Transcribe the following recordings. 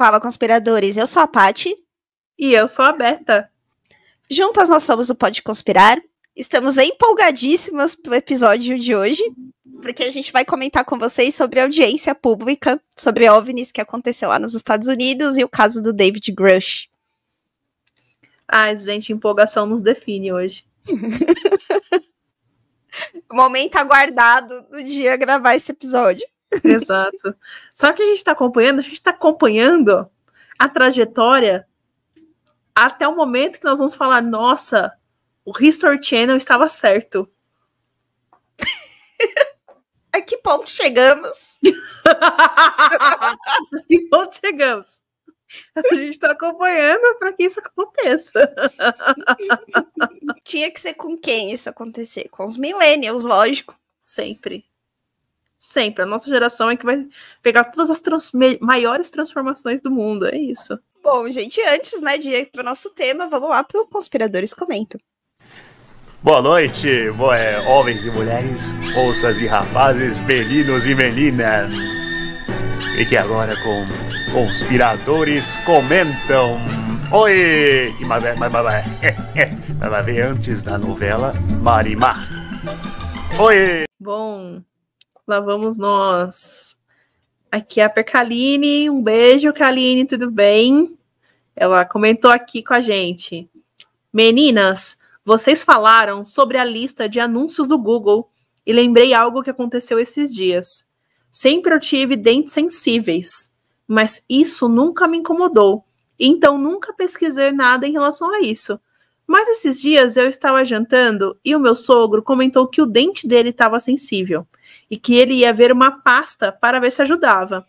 Fala, conspiradores. Eu sou a Pati. E eu sou a Berta. Juntas nós somos o Pode Conspirar. Estamos empolgadíssimas pro episódio de hoje, porque a gente vai comentar com vocês sobre a audiência pública, sobre OVNIs que aconteceu lá nos Estados Unidos e o caso do David Grush. Ai, gente, empolgação nos define hoje. Momento aguardado do dia gravar esse episódio. Exato. Só que a gente está acompanhando, a gente está acompanhando a trajetória até o momento que nós vamos falar, nossa, o History Channel estava certo. a que ponto chegamos? a que ponto chegamos? A gente está acompanhando para que isso aconteça. Tinha que ser com quem isso acontecer? Com os millennials, lógico. Sempre. Sempre. A nossa geração é que vai pegar todas as trans maiores transformações do mundo. É isso. Bom, gente, antes né, de ir para o nosso tema, vamos lá para o Conspiradores Comentam. Boa noite, boa, é, homens e mulheres, moças e rapazes, meninos e meninas. Fique agora com Conspiradores Comentam. Oi! Mas, mas, mas, mas vai ver antes da novela Marimar. Oi! Bom, Lá vamos nós. Aqui é a Percaline. Um beijo, Kaline, tudo bem? Ela comentou aqui com a gente. Meninas, vocês falaram sobre a lista de anúncios do Google e lembrei algo que aconteceu esses dias. Sempre eu tive dentes sensíveis, mas isso nunca me incomodou. Então nunca pesquisei nada em relação a isso. Mas esses dias eu estava jantando e o meu sogro comentou que o dente dele estava sensível e que ele ia ver uma pasta para ver se ajudava.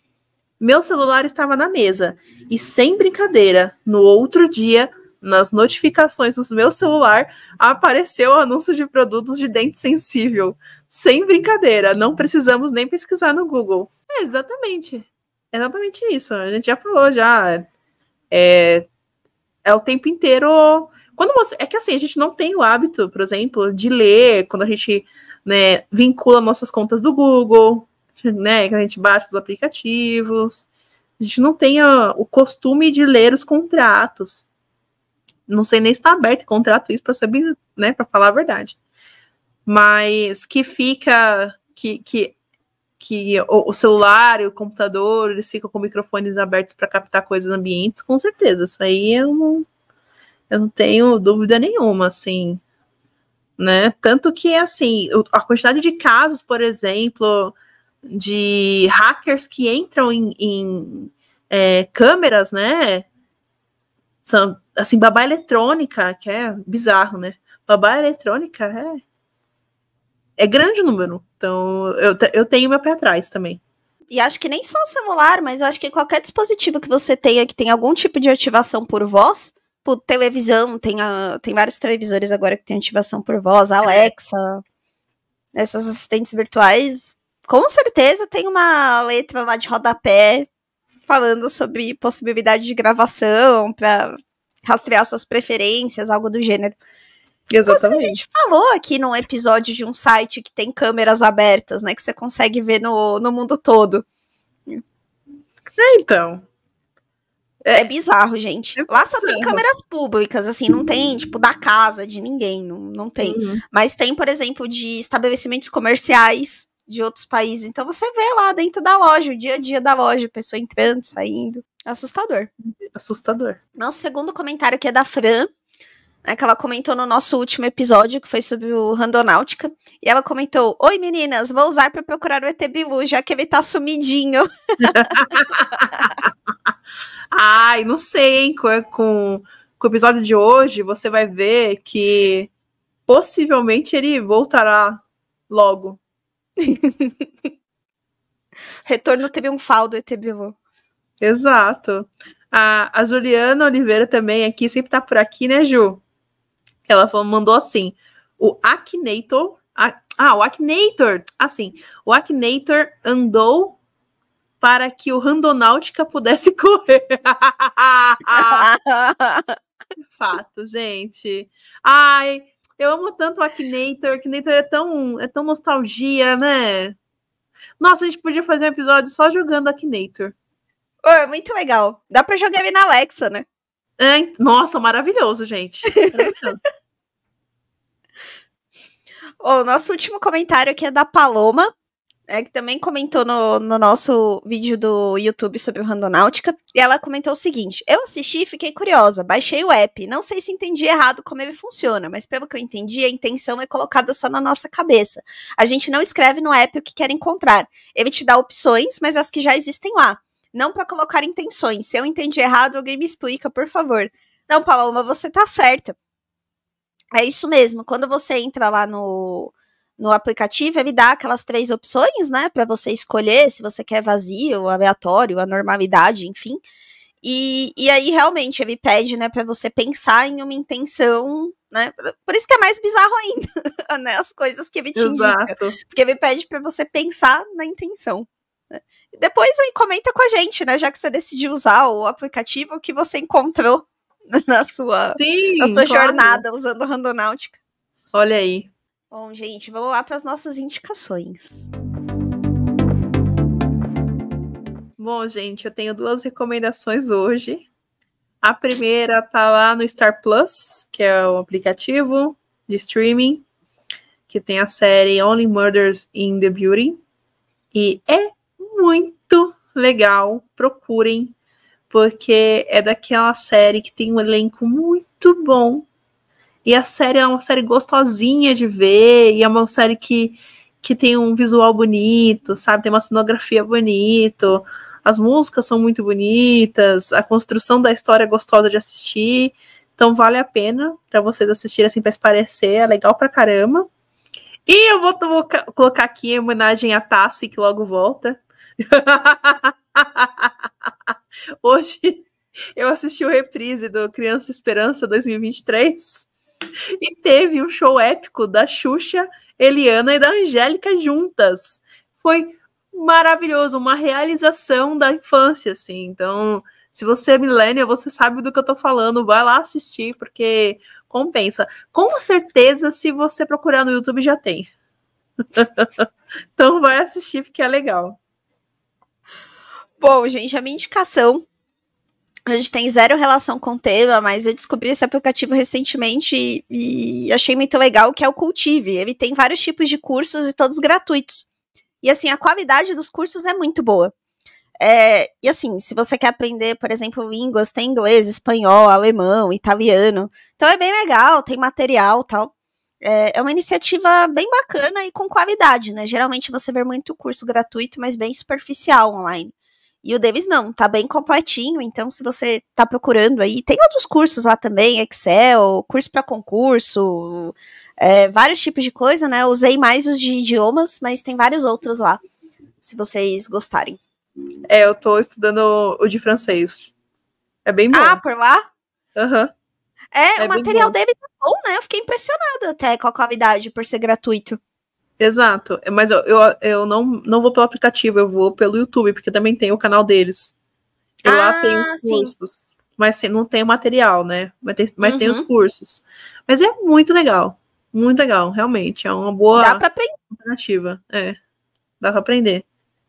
Meu celular estava na mesa e, sem brincadeira, no outro dia, nas notificações do meu celular, apareceu o anúncio de produtos de dente sensível. Sem brincadeira, não precisamos nem pesquisar no Google. É exatamente. Exatamente isso. A gente já falou já. É, é o tempo inteiro. Quando você. É que assim, a gente não tem o hábito, por exemplo, de ler quando a gente né, vincula nossas contas do Google, né, que a gente baixa os aplicativos. A gente não tem a, o costume de ler os contratos. Não sei nem se está aberto contrato isso para saber, né, para falar a verdade. Mas que fica que, que que o, celular e o computador eles ficam com microfones abertos para captar coisas ambientes, com certeza. Isso aí eu não, eu não tenho dúvida nenhuma, assim né? Tanto que, assim, a quantidade de casos, por exemplo, de hackers que entram em, em é, câmeras, né? São, assim, babá eletrônica, que é bizarro, né? Babá eletrônica é, é grande o número. Então, eu, eu tenho meu pé atrás também. E acho que nem só o celular, mas eu acho que qualquer dispositivo que você tenha que tem algum tipo de ativação por voz, por televisão, tem, a, tem vários televisores agora que tem ativação por voz, Alexa, essas assistentes virtuais, com certeza tem uma letra lá de rodapé falando sobre possibilidade de gravação para rastrear suas preferências, algo do gênero. Exatamente. a gente falou aqui num episódio de um site que tem câmeras abertas, né? Que você consegue ver no, no mundo todo. É, então. É, é bizarro, gente. É Lá só tem câmeras públicas, assim, não tem, tipo, da casa de ninguém, não, não tem. Uhum. Mas tem, por exemplo, de estabelecimentos comerciais de outros países. Então você vê lá dentro da loja, o dia a dia da loja, pessoa entrando, saindo. Assustador. Assustador. Nosso segundo comentário aqui é da Fran, né, que ela comentou no nosso último episódio, que foi sobre o Randonáutica. E ela comentou: Oi meninas, vou usar para procurar o ET Bilu, já que ele tá sumidinho. Ai, não sei, hein? Com, com, com o episódio de hoje, você vai ver que possivelmente ele voltará logo. Retorno triunfal do ET Bilu. Exato. A, a Juliana Oliveira também aqui, sempre tá por aqui, né, Ju? Ela falou, mandou assim: o Akinator. ah, o Akinator. Assim, o Akinator andou para que o Randonáutica pudesse correr. Fato, gente. Ai, eu amo tanto o Akinator. O Akinator é tão, é tão nostalgia, né? Nossa, a gente podia fazer um episódio só jogando Akinator. Oh, é muito legal. Dá pra jogar ele na Alexa, né? É, nossa, maravilhoso, gente. Maravilhoso. O nosso último comentário aqui é da Paloma, é, que também comentou no, no nosso vídeo do YouTube sobre o Randonáutica. E ela comentou o seguinte: Eu assisti e fiquei curiosa, baixei o app. Não sei se entendi errado como ele funciona, mas pelo que eu entendi, a intenção é colocada só na nossa cabeça. A gente não escreve no app o que quer encontrar. Ele te dá opções, mas as que já existem lá. Não para colocar intenções. Se eu entendi errado, alguém me explica, por favor. Não, Paloma, você tá certa. É isso mesmo. Quando você entra lá no, no aplicativo, ele dá aquelas três opções, né, para você escolher se você quer vazio, aleatório, a normalidade, enfim. E, e aí realmente ele pede, né, para você pensar em uma intenção, né? Por isso que é mais bizarro ainda, né, as coisas que ele te Exato. indica, porque ele pede para você pensar na intenção. né. Depois aí comenta com a gente, né, já que você decidiu usar o aplicativo, o que você encontrou na sua Sim, na sua claro. jornada usando o Randonáutica. Olha aí. Bom, gente, vamos lá para as nossas indicações. Bom, gente, eu tenho duas recomendações hoje. A primeira tá lá no Star Plus, que é o aplicativo de streaming, que tem a série Only Murders in the Beauty. E é muito legal. Procurem, porque é daquela série que tem um elenco muito bom. E a série é uma série gostosinha de ver, e é uma série que, que tem um visual bonito, sabe? Tem uma cenografia bonito, as músicas são muito bonitas, a construção da história é gostosa de assistir. Então vale a pena para vocês assistirem assim para esparecer, é legal pra caramba. E eu vou, vou ca- colocar aqui em homenagem a Tassi, que logo volta. Hoje eu assisti o reprise do Criança Esperança 2023 e teve um show épico da Xuxa, Eliana e da Angélica juntas. Foi maravilhoso, uma realização da infância, assim. Então, se você é millennial, você sabe do que eu tô falando, vai lá assistir, porque compensa. Com certeza, se você procurar no YouTube, já tem. então, vai assistir, porque é legal. Bom, gente, a minha indicação. A gente tem zero relação com o tema, mas eu descobri esse aplicativo recentemente e, e achei muito legal, que é o Cultive. Ele tem vários tipos de cursos e todos gratuitos. E assim, a qualidade dos cursos é muito boa. É, e assim, se você quer aprender, por exemplo, línguas, tem inglês, espanhol, alemão, italiano. Então é bem legal, tem material tal. É, é uma iniciativa bem bacana e com qualidade, né? Geralmente você vê muito curso gratuito, mas bem superficial online. E o deles não, tá bem completinho, então se você tá procurando aí, tem outros cursos lá também, Excel, curso para concurso, é, vários tipos de coisa, né? Eu usei mais os de idiomas, mas tem vários outros lá, se vocês gostarem. É, eu tô estudando o de francês. É bem bom. Ah, por lá? Aham. É, É o material bom. deles é bom, né? Eu fiquei impressionada até com a qualidade por ser gratuito. Exato. Mas eu, eu, eu não, não vou pelo aplicativo, eu vou pelo YouTube, porque também tem o canal deles. E lá Ah, tem os sim. cursos. Mas tem- não tem o material, né? Mas tem, mas tem os Uhum. cursos. Mas é muito legal. Muito legal, realmente. É uma boa Dá pra aprender. alternativa. É. Dá pra aprender.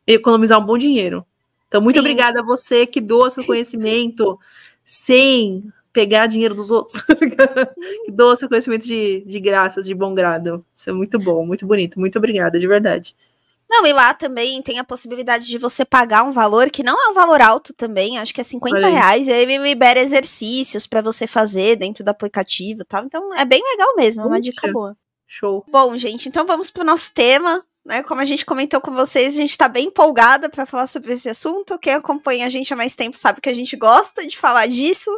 E economizar um bom dinheiro. Então, muito Sim. obrigada a você que doa seu conhecimento sem pegar dinheiro dos outros. que doa seu conhecimento de, de graças, de bom grado. Isso é muito bom, muito bonito. Muito obrigada, de verdade. Não, e lá também tem a possibilidade de você pagar um valor que não é um valor alto também, acho que é 50 Olha aí. reais, e aí ele libera exercícios pra você fazer dentro do aplicativo e tal. Então é bem legal mesmo, é uma dica boa. Show. Bom, gente, então vamos pro nosso tema. Né, como a gente comentou com vocês, a gente tá bem empolgada para falar sobre esse assunto. Quem acompanha a gente há mais tempo sabe que a gente gosta de falar disso.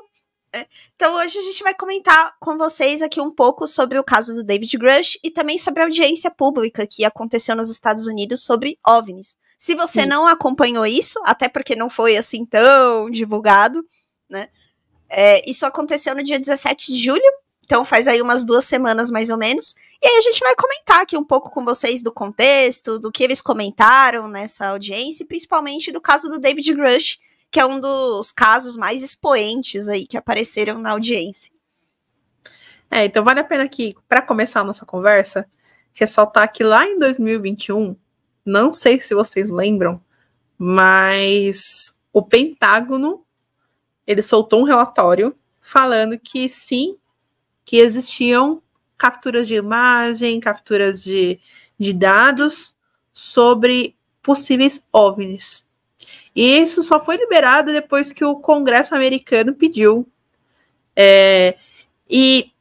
Né? Então hoje a gente vai comentar com vocês aqui um pouco sobre o caso do David Grush e também sobre a audiência pública que aconteceu nos Estados Unidos sobre OVNIs. Se você Sim. não acompanhou isso, até porque não foi assim tão divulgado, né? é, isso aconteceu no dia 17 de julho, então faz aí umas duas semanas mais ou menos. E aí a gente vai comentar aqui um pouco com vocês do contexto, do que eles comentaram nessa audiência, e principalmente do caso do David Grush, que é um dos casos mais expoentes aí que apareceram na audiência. É, então vale a pena aqui, para começar a nossa conversa, ressaltar que lá em 2021, não sei se vocês lembram, mas o Pentágono ele soltou um relatório falando que sim, que existiam capturas de imagem, capturas de, de dados sobre possíveis OVNIs. E isso só foi liberado depois que o Congresso americano pediu. É, e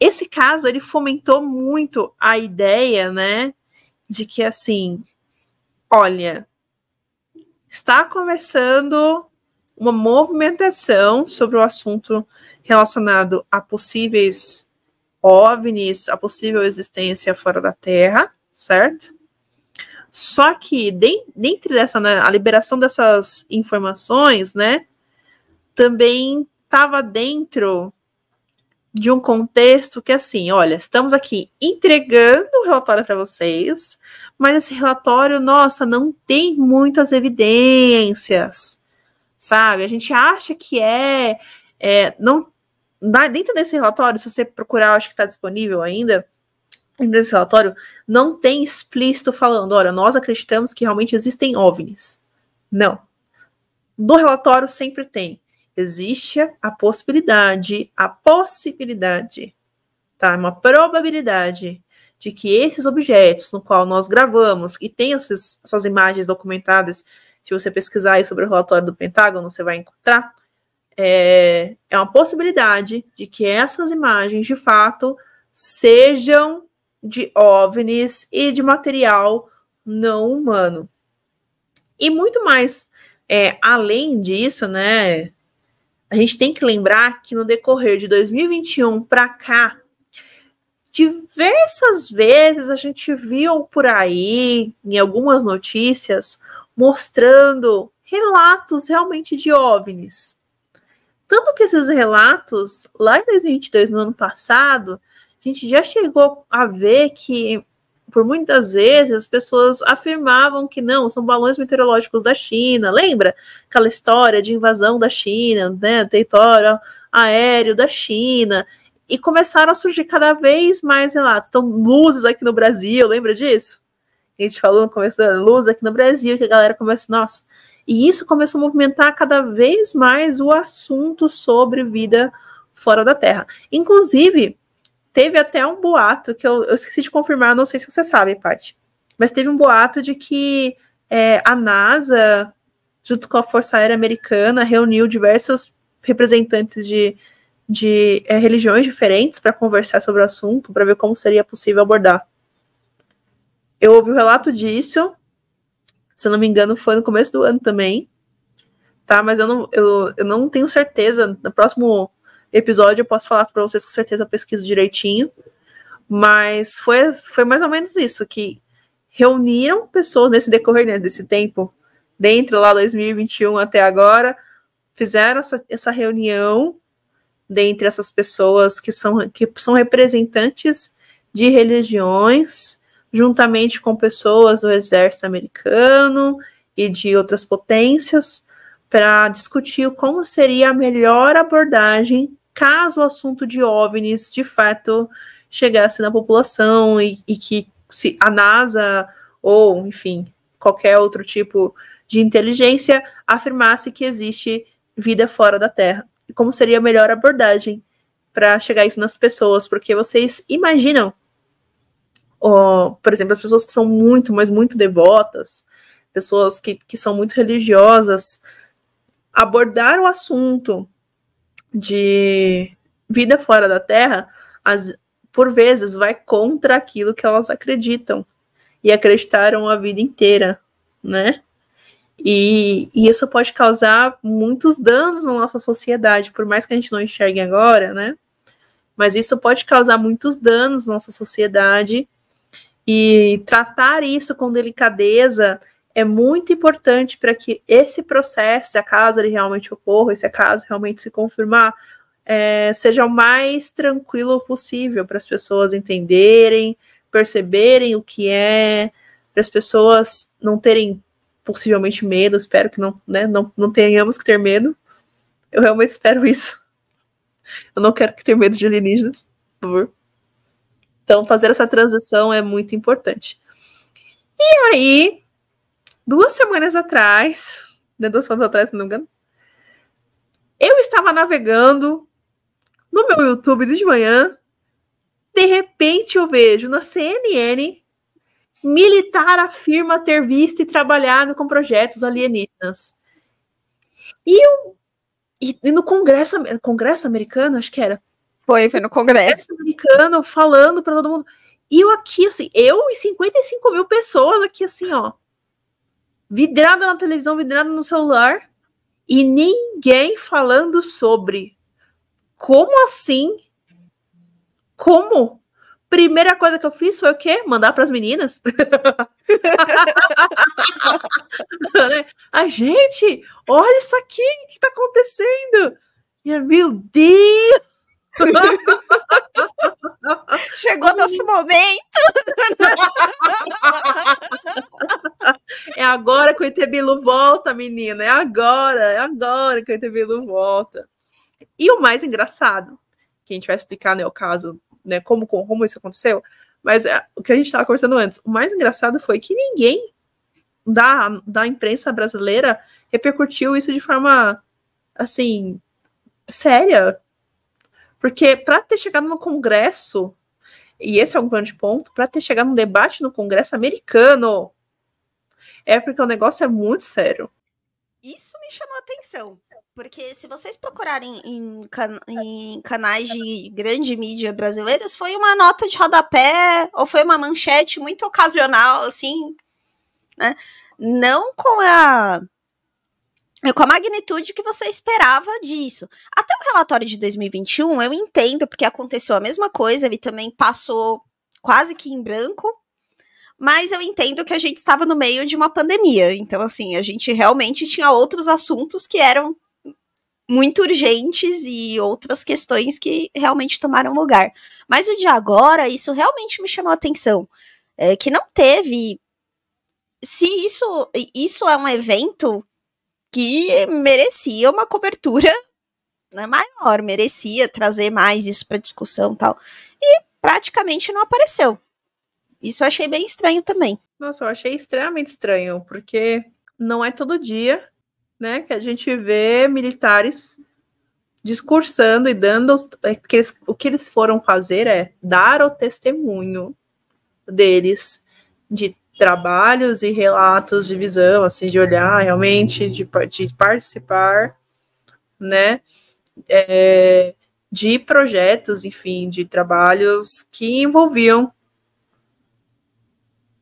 esse caso ele fomentou muito a ideia, né, de que assim, olha, está começando uma movimentação sobre o assunto relacionado a possíveis OVNIs, a possível existência fora da Terra, certo? Só que dentro dessa, né, a liberação dessas informações, né, também estava dentro de um contexto que assim, olha, estamos aqui entregando o relatório para vocês, mas esse relatório, nossa, não tem muitas evidências, sabe? A gente acha que é, é não dentro desse relatório, se você procurar, acho que está disponível ainda. Desse relatório, não tem explícito falando, olha, nós acreditamos que realmente existem OVNIs. Não. No relatório sempre tem existe a possibilidade, a possibilidade, tá? Uma probabilidade de que esses objetos no qual nós gravamos e tem esses, essas imagens documentadas, se você pesquisar aí sobre o relatório do Pentágono, você vai encontrar, é, é uma possibilidade de que essas imagens, de fato, sejam de OVNIs e de material não humano. E muito mais, é, além disso, né, a gente tem que lembrar que no decorrer de 2021 para cá, diversas vezes a gente viu por aí, em algumas notícias, mostrando relatos realmente de OVNIs. Tanto que esses relatos, lá em 2022, no ano passado, a gente já chegou a ver que por muitas vezes as pessoas afirmavam que não, são balões meteorológicos da China. Lembra aquela história de invasão da China, né, território aéreo da China? E começaram a surgir cada vez mais relatos. Então, luzes aqui no Brasil, lembra disso? A gente falou começando, luz aqui no Brasil, que a galera começou, nossa. E isso começou a movimentar cada vez mais o assunto sobre vida fora da Terra. Inclusive, Teve até um boato que eu, eu esqueci de confirmar, não sei se você sabe, Paty. Mas teve um boato de que é, a NASA, junto com a Força Aérea Americana, reuniu diversos representantes de, de é, religiões diferentes para conversar sobre o assunto, para ver como seria possível abordar. Eu ouvi o relato disso, se eu não me engano, foi no começo do ano também, tá? Mas eu não, eu, eu não tenho certeza. No próximo episódio eu posso falar para vocês com certeza, pesquiso direitinho. Mas foi, foi mais ou menos isso, que reuniram pessoas nesse decorrer né, desse tempo, dentro lá 2021 até agora, fizeram essa, essa reunião dentre essas pessoas que são, que são representantes de religiões, juntamente com pessoas do exército americano e de outras potências, para discutir como seria a melhor abordagem caso o assunto de OVNIs de fato chegasse na população e, e que se a NASA ou, enfim, qualquer outro tipo de inteligência afirmasse que existe vida fora da Terra. E como seria a melhor abordagem para chegar isso nas pessoas? Porque vocês imaginam, oh, por exemplo, as pessoas que são muito, mas muito devotas, pessoas que, que são muito religiosas, abordar o assunto de vida fora da Terra, as, por vezes vai contra aquilo que elas acreditam e acreditaram a vida inteira, né? E, e, isso pode causar muitos danos na nossa sociedade, por mais que a gente não enxergue agora, né? Mas isso pode causar muitos danos na nossa sociedade e tratar isso com delicadeza é muito importante para que esse processo, se acaso ele realmente ocorra, se acaso realmente se confirmar, é, seja o mais tranquilo possível para as pessoas entenderem, perceberem o que é, para as pessoas não terem possivelmente medo, espero que não, né, não, não tenhamos que ter medo. Eu realmente espero isso. Eu não quero que ter medo de alienígenas, por favor. Então, fazer essa transição é muito importante. E aí, duas semanas atrás, né, duas semanas atrás, se não me engano. Eu estava navegando no meu YouTube de manhã, de repente eu vejo na CNN militar afirma ter visto e trabalhado com projetos alienígenas. E, eu, e, e no Congresso, Congresso americano, acho que era. Foi, foi no Congresso. Congresso americano, falando para todo mundo. E eu aqui, assim, eu e 55 mil pessoas aqui, assim, ó. Vidrada na televisão, vidrada no celular. E ninguém falando sobre. Como assim? Como? Primeira coisa que eu fiz foi o quê? Mandar para as meninas. A gente, olha isso aqui, o que está acontecendo? Meu Deus! Chegou nosso momento. É agora que o Etebilu volta, menina. É agora, é agora que o Etebilu volta. E o mais engraçado, que a gente vai explicar, né, o caso né, como, como isso aconteceu, mas é, o que a gente estava conversando antes, o mais engraçado foi que ninguém da, da imprensa brasileira repercutiu isso de forma, assim, séria. Porque para ter chegado no Congresso, e esse é um grande ponto, para ter chegado num debate no Congresso americano, é porque o negócio é muito sério. Isso me chamou a atenção. Porque se vocês procurarem em, can em, canais de grande mídia brasileiros, foi uma nota de rodapé ou foi uma manchete muito ocasional, assim, né? Não com a com a magnitude que você esperava disso. Até o relatório de 2021, eu entendo, porque aconteceu a mesma coisa, ele também passou quase que em branco, mas eu entendo que a gente estava no meio de uma pandemia. Então, assim, a gente realmente tinha outros assuntos que eram muito urgentes e outras questões que realmente tomaram lugar. Mas o de agora, isso realmente me chamou a atenção. É, que não teve. Se isso, isso é um evento que merecia uma cobertura né, maior, merecia trazer mais isso para discussão tal. E praticamente não apareceu. Isso eu achei bem estranho também. Nossa, eu achei extremamente estranho, porque não é todo dia né, que a gente vê militares discursando e dando é, que eles, o que eles foram fazer é dar o testemunho deles de trabalhos e relatos de visão, assim, de olhar realmente, de, de participar, né, é, de projetos, enfim, de trabalhos que envolviam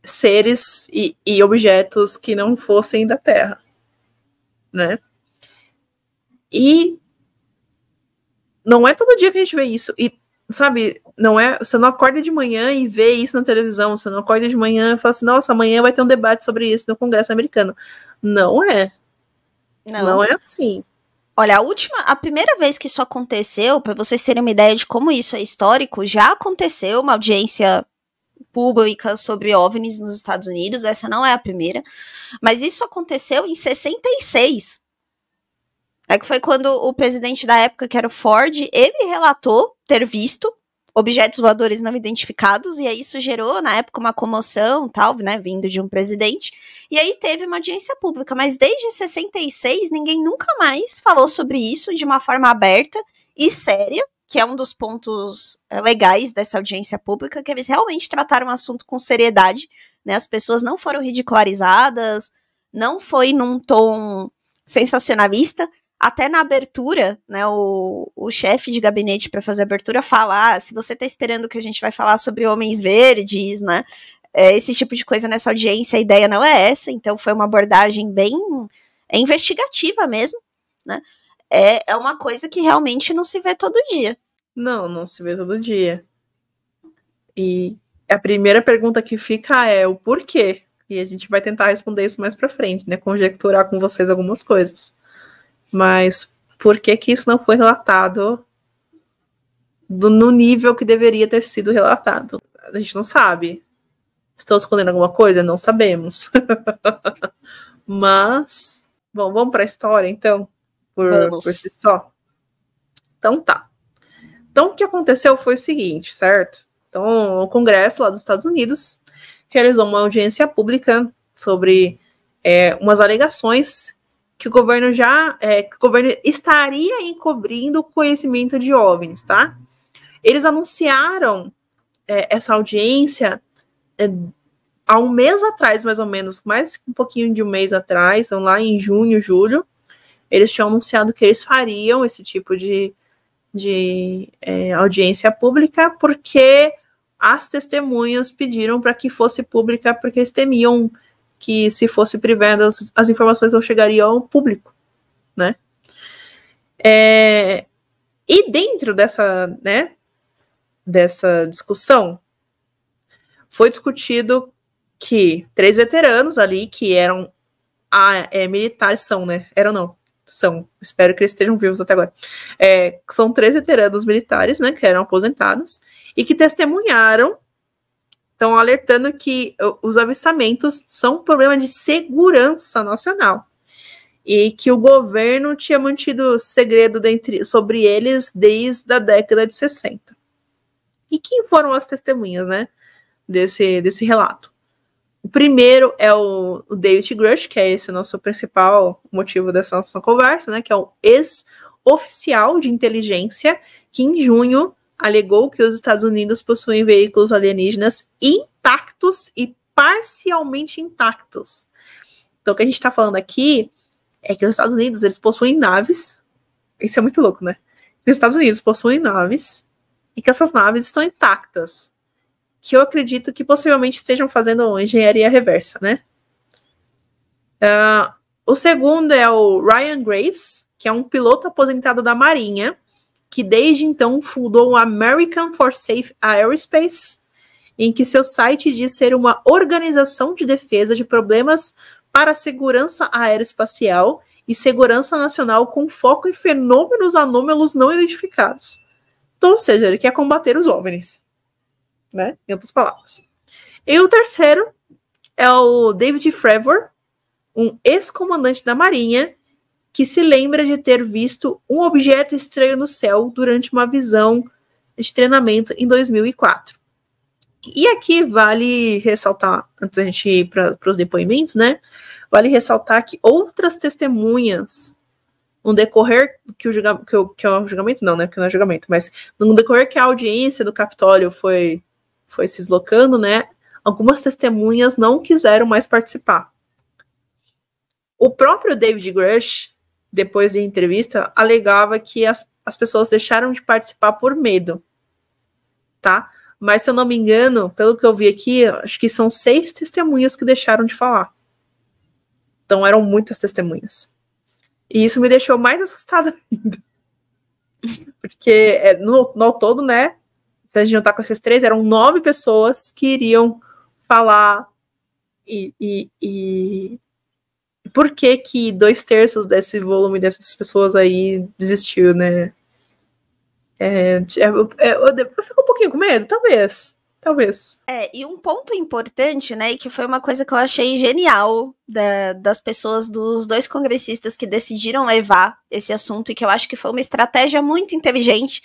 seres e, e objetos que não fossem da Terra né? E não é todo dia que a gente vê isso. E, sabe, não é. Você não acorda de manhã e vê isso na televisão. Você não acorda de manhã e fala assim, nossa, amanhã vai ter um debate sobre isso no Congresso americano. Não é. Não, não é assim. Olha, a última, a primeira vez que isso aconteceu, para vocês terem uma ideia de como isso é histórico, já aconteceu uma audiência pública sobre OVNIs nos Estados Unidos, essa não é a primeira, mas isso aconteceu em 66. É que foi quando o presidente da época, que era o Ford, ele relatou ter visto objetos voadores não identificados, e aí isso gerou, na época, uma comoção, tal, né, vindo de um presidente, e aí teve uma audiência pública, mas desde 66 ninguém nunca mais falou sobre isso de uma forma aberta e séria, que é um dos pontos eh, legais dessa audiência pública, que eles realmente trataram o assunto com seriedade, né? As pessoas não foram ridicularizadas, não foi num tom sensacionalista. Até na abertura, né, o, o chefe de gabinete para fazer a abertura fala: ah, se você está esperando que a gente vai falar sobre homens verdes, né? É, esse tipo de coisa nessa audiência, a ideia não é essa, então foi uma abordagem bem investigativa mesmo, né? É, é uma coisa que realmente não se vê todo dia. Não, não se vê todo dia. E a primeira pergunta que fica é o porquê. E a gente vai tentar responder isso mais para frente, né? Conjecturar com vocês algumas coisas. Mas por que que isso não foi relatado do, no nível que deveria ter sido relatado? A gente não sabe. Estou escondendo alguma coisa? Não sabemos. Mas, bom, vamos para a história então, por, por si só. Então tá. Então, o que aconteceu foi o seguinte, certo? Então, o Congresso lá dos Estados Unidos realizou uma audiência pública sobre é, umas alegações que o governo já, é, que o governo estaria encobrindo o conhecimento de OVNIs, tá? Eles anunciaram é, essa audiência é, há um mês atrás, mais ou menos, mais um pouquinho de um mês atrás, então lá em junho, julho, eles tinham anunciado que eles fariam esse tipo de, de é, audiência pública, porque as testemunhas pediram para que fosse pública, porque eles temiam que se fosse privada as, as informações não chegariam ao público, né? É, e dentro dessa, né, dessa discussão, foi discutido que três veteranos ali, que eram a, é, militares, são, né? Eram não, são. Espero que eles estejam vivos até agora. É, são três veteranos militares, né? Que eram aposentados e que testemunharam estão alertando que os avistamentos são um problema de segurança nacional e que o governo tinha mantido segredo dentre, sobre eles desde a década de 60. E quem foram as testemunhas, né, desse, desse relato? O primeiro é o, o David Grush, que é esse nosso principal motivo dessa nossa conversa, né, que é o ex-oficial de inteligência que em junho alegou que os Estados Unidos possuem veículos alienígenas intactos e parcialmente intactos. Então, o que a gente está falando aqui é que os Estados Unidos eles possuem naves. Isso é muito louco, né? Os Estados Unidos possuem naves e que essas naves estão intactas. Que eu acredito que possivelmente estejam fazendo engenharia reversa, né? Uh, o segundo é o Ryan Graves, que é um piloto aposentado da Marinha, que desde então fundou o American for Safe Aerospace, em que seu site diz ser uma organização de defesa de problemas para a segurança aeroespacial e segurança nacional com foco em fenômenos anômalos não identificados. Então, ou seja, ele quer combater os OVNIs, né? Em outras palavras. E o terceiro é o David Fravor, um ex-comandante da Marinha que se lembra de ter visto um objeto estranho no céu durante uma visão de treinamento em 2004. E aqui vale ressaltar, antes da gente ir para os depoimentos, né? Vale ressaltar que outras testemunhas, no decorrer que o, julga, que, o, que é o julgamento, não, né? Que não é julgamento, mas no decorrer que a audiência do Capitólio foi, foi se deslocando, né? Algumas testemunhas não quiseram mais participar. O próprio David Grush, depois de entrevista, alegava que as, as pessoas deixaram de participar por medo, tá? Mas, se eu não me engano, pelo que eu vi aqui, acho que são seis testemunhas que deixaram de falar. Então, eram muitas testemunhas. E isso me deixou mais assustada ainda. Porque, é, no, no todo, né? Se a gente juntar com esses três, eram nove pessoas que iriam falar e, e, e por que que dois terços desse volume dessas pessoas aí desistiu, né? É, é, é, eu fico um pouquinho com medo, talvez. Talvez. É, e um ponto importante, né, que foi uma coisa que eu achei genial da, das pessoas, dos dois congressistas que decidiram levar esse assunto, e que eu acho que foi uma estratégia muito inteligente,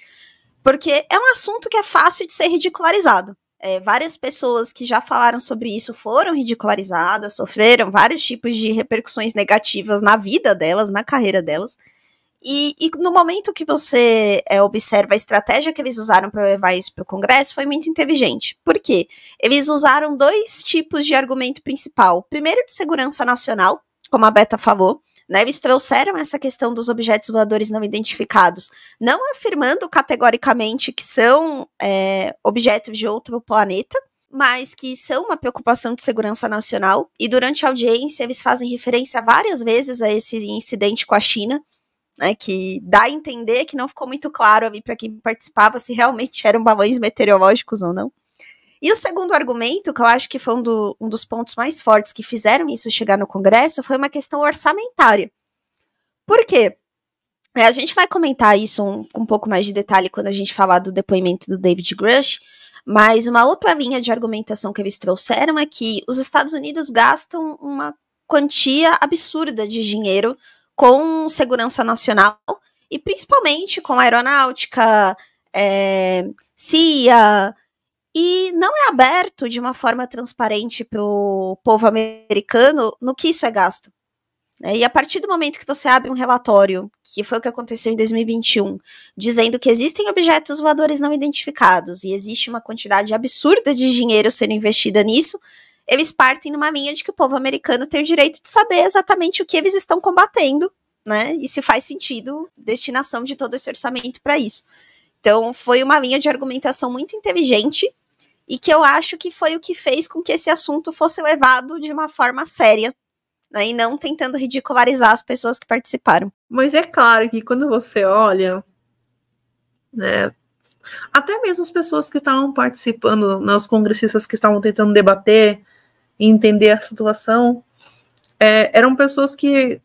porque é um assunto que é fácil de ser ridicularizado. É, várias pessoas que já falaram sobre isso foram ridicularizadas, sofreram vários tipos de repercussões negativas na vida delas, na carreira delas. E, e no momento que você é, observa a estratégia que eles usaram para levar isso para o Congresso, foi muito inteligente. Por quê? Eles usaram dois tipos de argumento principal. Primeiro, de segurança nacional, como a Beta falou, né, eles trouxeram essa questão dos objetos voadores não identificados, não afirmando categoricamente que são é, objetos de outro planeta, mas que são uma preocupação de segurança nacional. E durante a audiência, eles fazem referência várias vezes a esse incidente com a China, né, que dá a entender que não ficou muito claro para quem participava se realmente eram balões meteorológicos ou não. E o segundo argumento, que eu acho que foi um, do, um dos pontos mais fortes que fizeram isso chegar no Congresso, foi uma questão orçamentária. Por quê? É, a gente vai comentar isso um, com um pouco mais de detalhe quando a gente falar do depoimento do David Grush, mas uma outra linha de argumentação que eles trouxeram é que os Estados Unidos gastam uma quantia absurda de dinheiro com segurança nacional e principalmente com aeronáutica, é, CIA, e não é aberto de uma forma transparente para o povo americano no que isso é gasto. Né? E a partir do momento que você abre um relatório, que foi o que aconteceu em 2021, dizendo que existem objetos voadores não identificados e existe uma quantidade absurda de dinheiro sendo investida nisso, eles partem numa linha de que o povo americano tem o direito de saber exatamente o que eles estão combatendo, né? E se faz sentido destinação de todo esse orçamento para isso. Então, foi uma linha de argumentação muito inteligente e que eu acho que foi o que fez com que esse assunto fosse levado de uma forma séria né, e não tentando ridicularizar as pessoas que participaram. Mas é claro que quando você olha, né, até mesmo as pessoas que estavam participando, né, os congressistas que estavam tentando debater e entender a situação, é, eram pessoas que,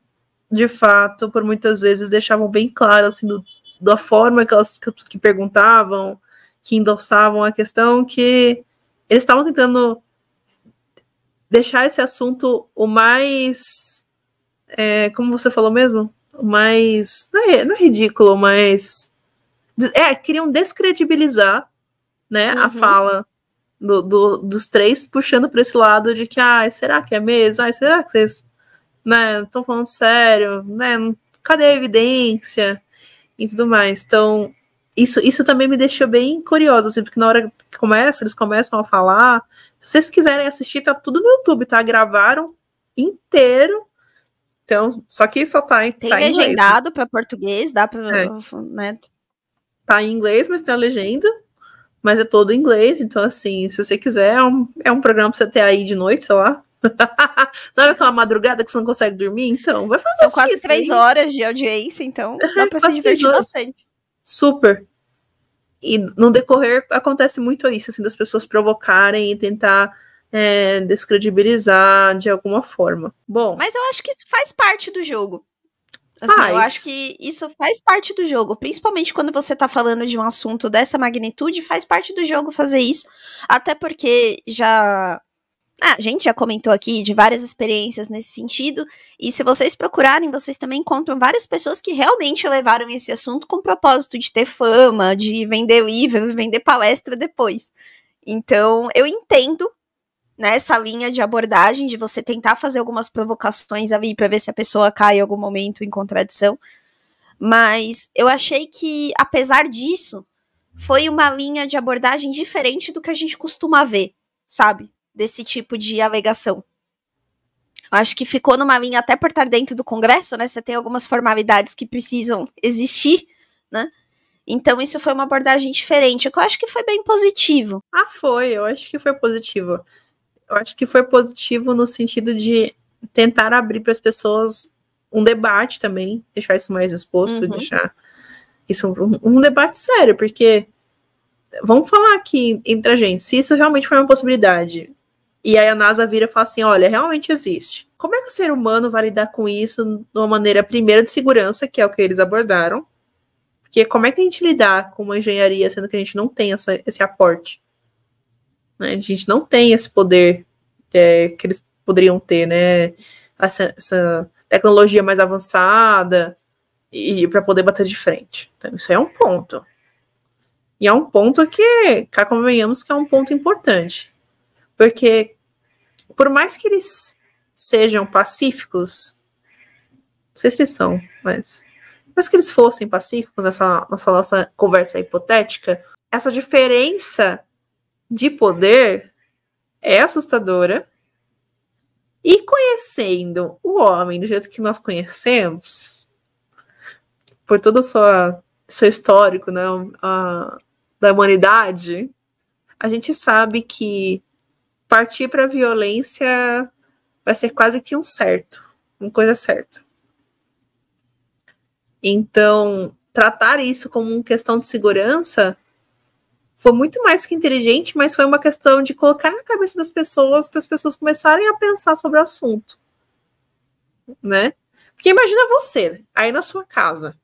de fato, por muitas vezes deixavam bem claro, assim, do, da forma que elas que, perguntavam, que endossavam a questão, que eles estavam tentando deixar esse assunto o mais. É, como você falou mesmo? O mais. Não é, não é ridículo, mas. É, queriam descredibilizar né, uhum. a fala do, do, dos três, puxando para esse lado de que, ah, será que é mesmo? Ah, será que vocês né, estão falando sério? Né, cadê a evidência? E tudo mais. Então, isso, isso também me deixou bem curiosa, assim, porque na hora que começa, eles começam a falar. Se vocês quiserem assistir, tá tudo no YouTube, tá? Gravaram inteiro. Então, só que só tá em. Tem tá legendado para português, dá pra. É. Né? Tá em inglês, mas tem a legenda. Mas é todo em inglês, então assim, se você quiser, é um, é um programa pra você ter aí de noite, sei lá. não é aquela madrugada que você não consegue dormir? Então, vai fazer São quase três horas de audiência, então dá pra se divertir bastante. Super. E no decorrer acontece muito isso, assim, das pessoas provocarem e tentar é, descredibilizar de alguma forma. Bom. Mas eu acho que isso faz parte do jogo. Assim, faz. eu acho que isso faz parte do jogo, principalmente quando você tá falando de um assunto dessa magnitude, faz parte do jogo fazer isso. Até porque já ah, a gente já comentou aqui de várias experiências nesse sentido, e se vocês procurarem, vocês também encontram várias pessoas que realmente levaram esse assunto com o propósito de ter fama, de vender livro, vender palestra depois. Então, eu entendo né, essa linha de abordagem de você tentar fazer algumas provocações ali para ver se a pessoa cai em algum momento em contradição. Mas eu achei que, apesar disso, foi uma linha de abordagem diferente do que a gente costuma ver, sabe? Desse tipo de alegação. Eu acho que ficou numa linha até por estar dentro do Congresso, né? Você tem algumas formalidades que precisam existir, né? Então isso foi uma abordagem diferente, que eu acho que foi bem positivo. Ah, foi, eu acho que foi positivo. Eu acho que foi positivo no sentido de tentar abrir para as pessoas um debate também, deixar isso mais exposto, uhum. deixar isso um, um debate sério, porque vamos falar aqui entre a gente, se isso realmente for uma possibilidade, e aí a NASA vira e fala assim: olha, realmente existe. Como é que o ser humano vai lidar com isso de uma maneira, primeiro, de segurança, que é o que eles abordaram? Porque como é que a gente lidar com uma engenharia, sendo que a gente não tem essa, esse aporte? Né? A gente não tem esse poder é, que eles poderiam ter, né? Essa, essa tecnologia mais avançada e para poder bater de frente. Então, isso é um ponto. E é um ponto que, cá convenhamos que é um ponto importante. Porque, por mais que eles sejam pacíficos, não sei se eles são, mas. Mas que eles fossem pacíficos nessa nossa, nossa conversa hipotética, essa diferença de poder é assustadora. E conhecendo o homem do jeito que nós conhecemos, por todo o seu, seu histórico né, a, da humanidade, a gente sabe que partir para a violência vai ser quase que um certo, uma coisa certa. Então, tratar isso como uma questão de segurança foi muito mais que inteligente, mas foi uma questão de colocar na cabeça das pessoas para as pessoas começarem a pensar sobre o assunto, né? Porque imagina você aí na sua casa,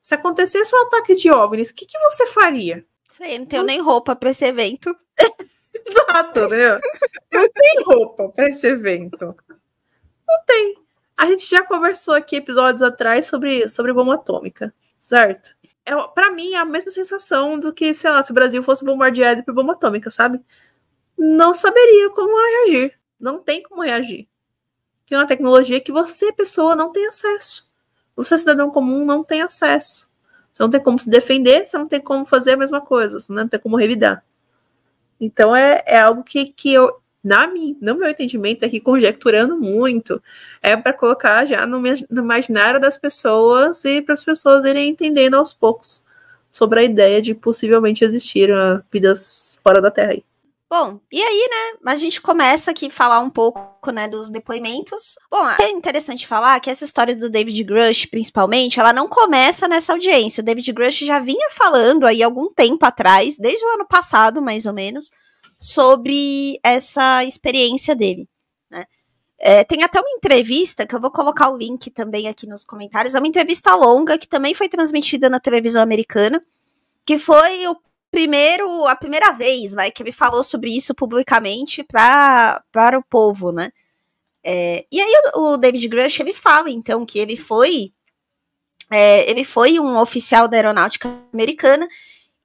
se acontecesse um ataque de OVNIs, o que, que você faria? Sei, não tenho nem roupa para esse evento. Exato, né? Não tem roupa para esse evento. Não tem. A gente já conversou aqui episódios atrás sobre, sobre bomba atômica, certo? É, para mim é a mesma sensação do que, sei lá, se o Brasil fosse bombardeado por bomba atômica, sabe? Não saberia como reagir. Não tem como reagir. que é uma tecnologia que você, pessoa, não tem acesso. Você, cidadão comum, não tem acesso. Você não tem como se defender, você não tem como fazer a mesma coisa, você não tem como revidar. Então é, é algo que, que eu, na minha, no meu entendimento, aqui conjecturando muito, é para colocar já no, no imaginário das pessoas e para as pessoas irem entendendo aos poucos sobre a ideia de possivelmente existir uh, vidas fora da Terra aí. Bom, e aí, né, a gente começa aqui a falar um pouco, né, dos depoimentos. Bom, é interessante falar que essa história do David Grush, principalmente, ela não começa nessa audiência. O David Grush já vinha falando aí algum tempo atrás, desde o ano passado, mais ou menos, sobre essa experiência dele, né. É, tem até uma entrevista, que eu vou colocar o link também aqui nos comentários, é uma entrevista longa, que também foi transmitida na televisão americana, que foi o primeiro, a primeira vez, vai, que ele falou sobre isso publicamente pra, para o povo, né? É, e aí o, o, David Grush, ele fala, então, que ele foi, é, ele foi um oficial da aeronáutica americana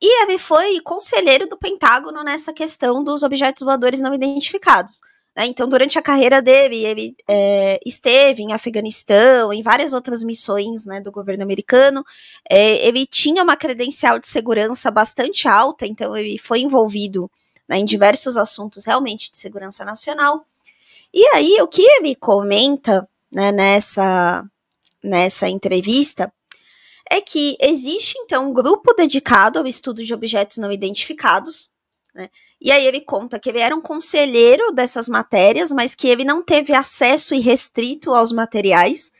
e ele foi conselheiro do Pentágono nessa questão dos objetos voadores não identificados. Né? Então, durante a carreira dele, ele é, esteve em Afeganistão, em várias outras missões né, do governo americano. É, ele tinha uma credencial de segurança bastante alta, então ele foi envolvido né, em diversos assuntos realmente de segurança nacional. E aí, o que ele comenta né, nessa, nessa entrevista é que existe, então, um grupo dedicado ao estudo de objetos não identificados, né? E aí ele conta que ele era um conselheiro dessas matérias, mas que ele não teve acesso irrestrito aos materiais.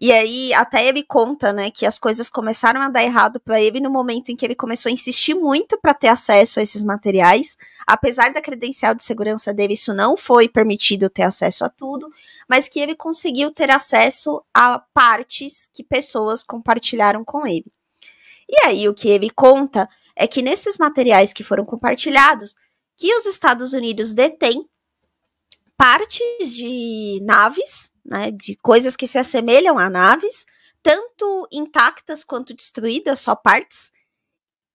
E aí até ele conta, né, que as coisas começaram a dar errado para ele no momento em que ele começou a insistir muito para ter acesso a esses materiais. Apesar da credencial de segurança dele, isso não foi permitido ter acesso a tudo, mas que ele conseguiu ter acesso a partes que pessoas compartilharam com ele. E aí o que ele conta é que nesses materiais que foram compartilhados, que os Estados Unidos detêm partes de naves, né, de coisas que se assemelham a naves, tanto intactas quanto destruídas, só partes.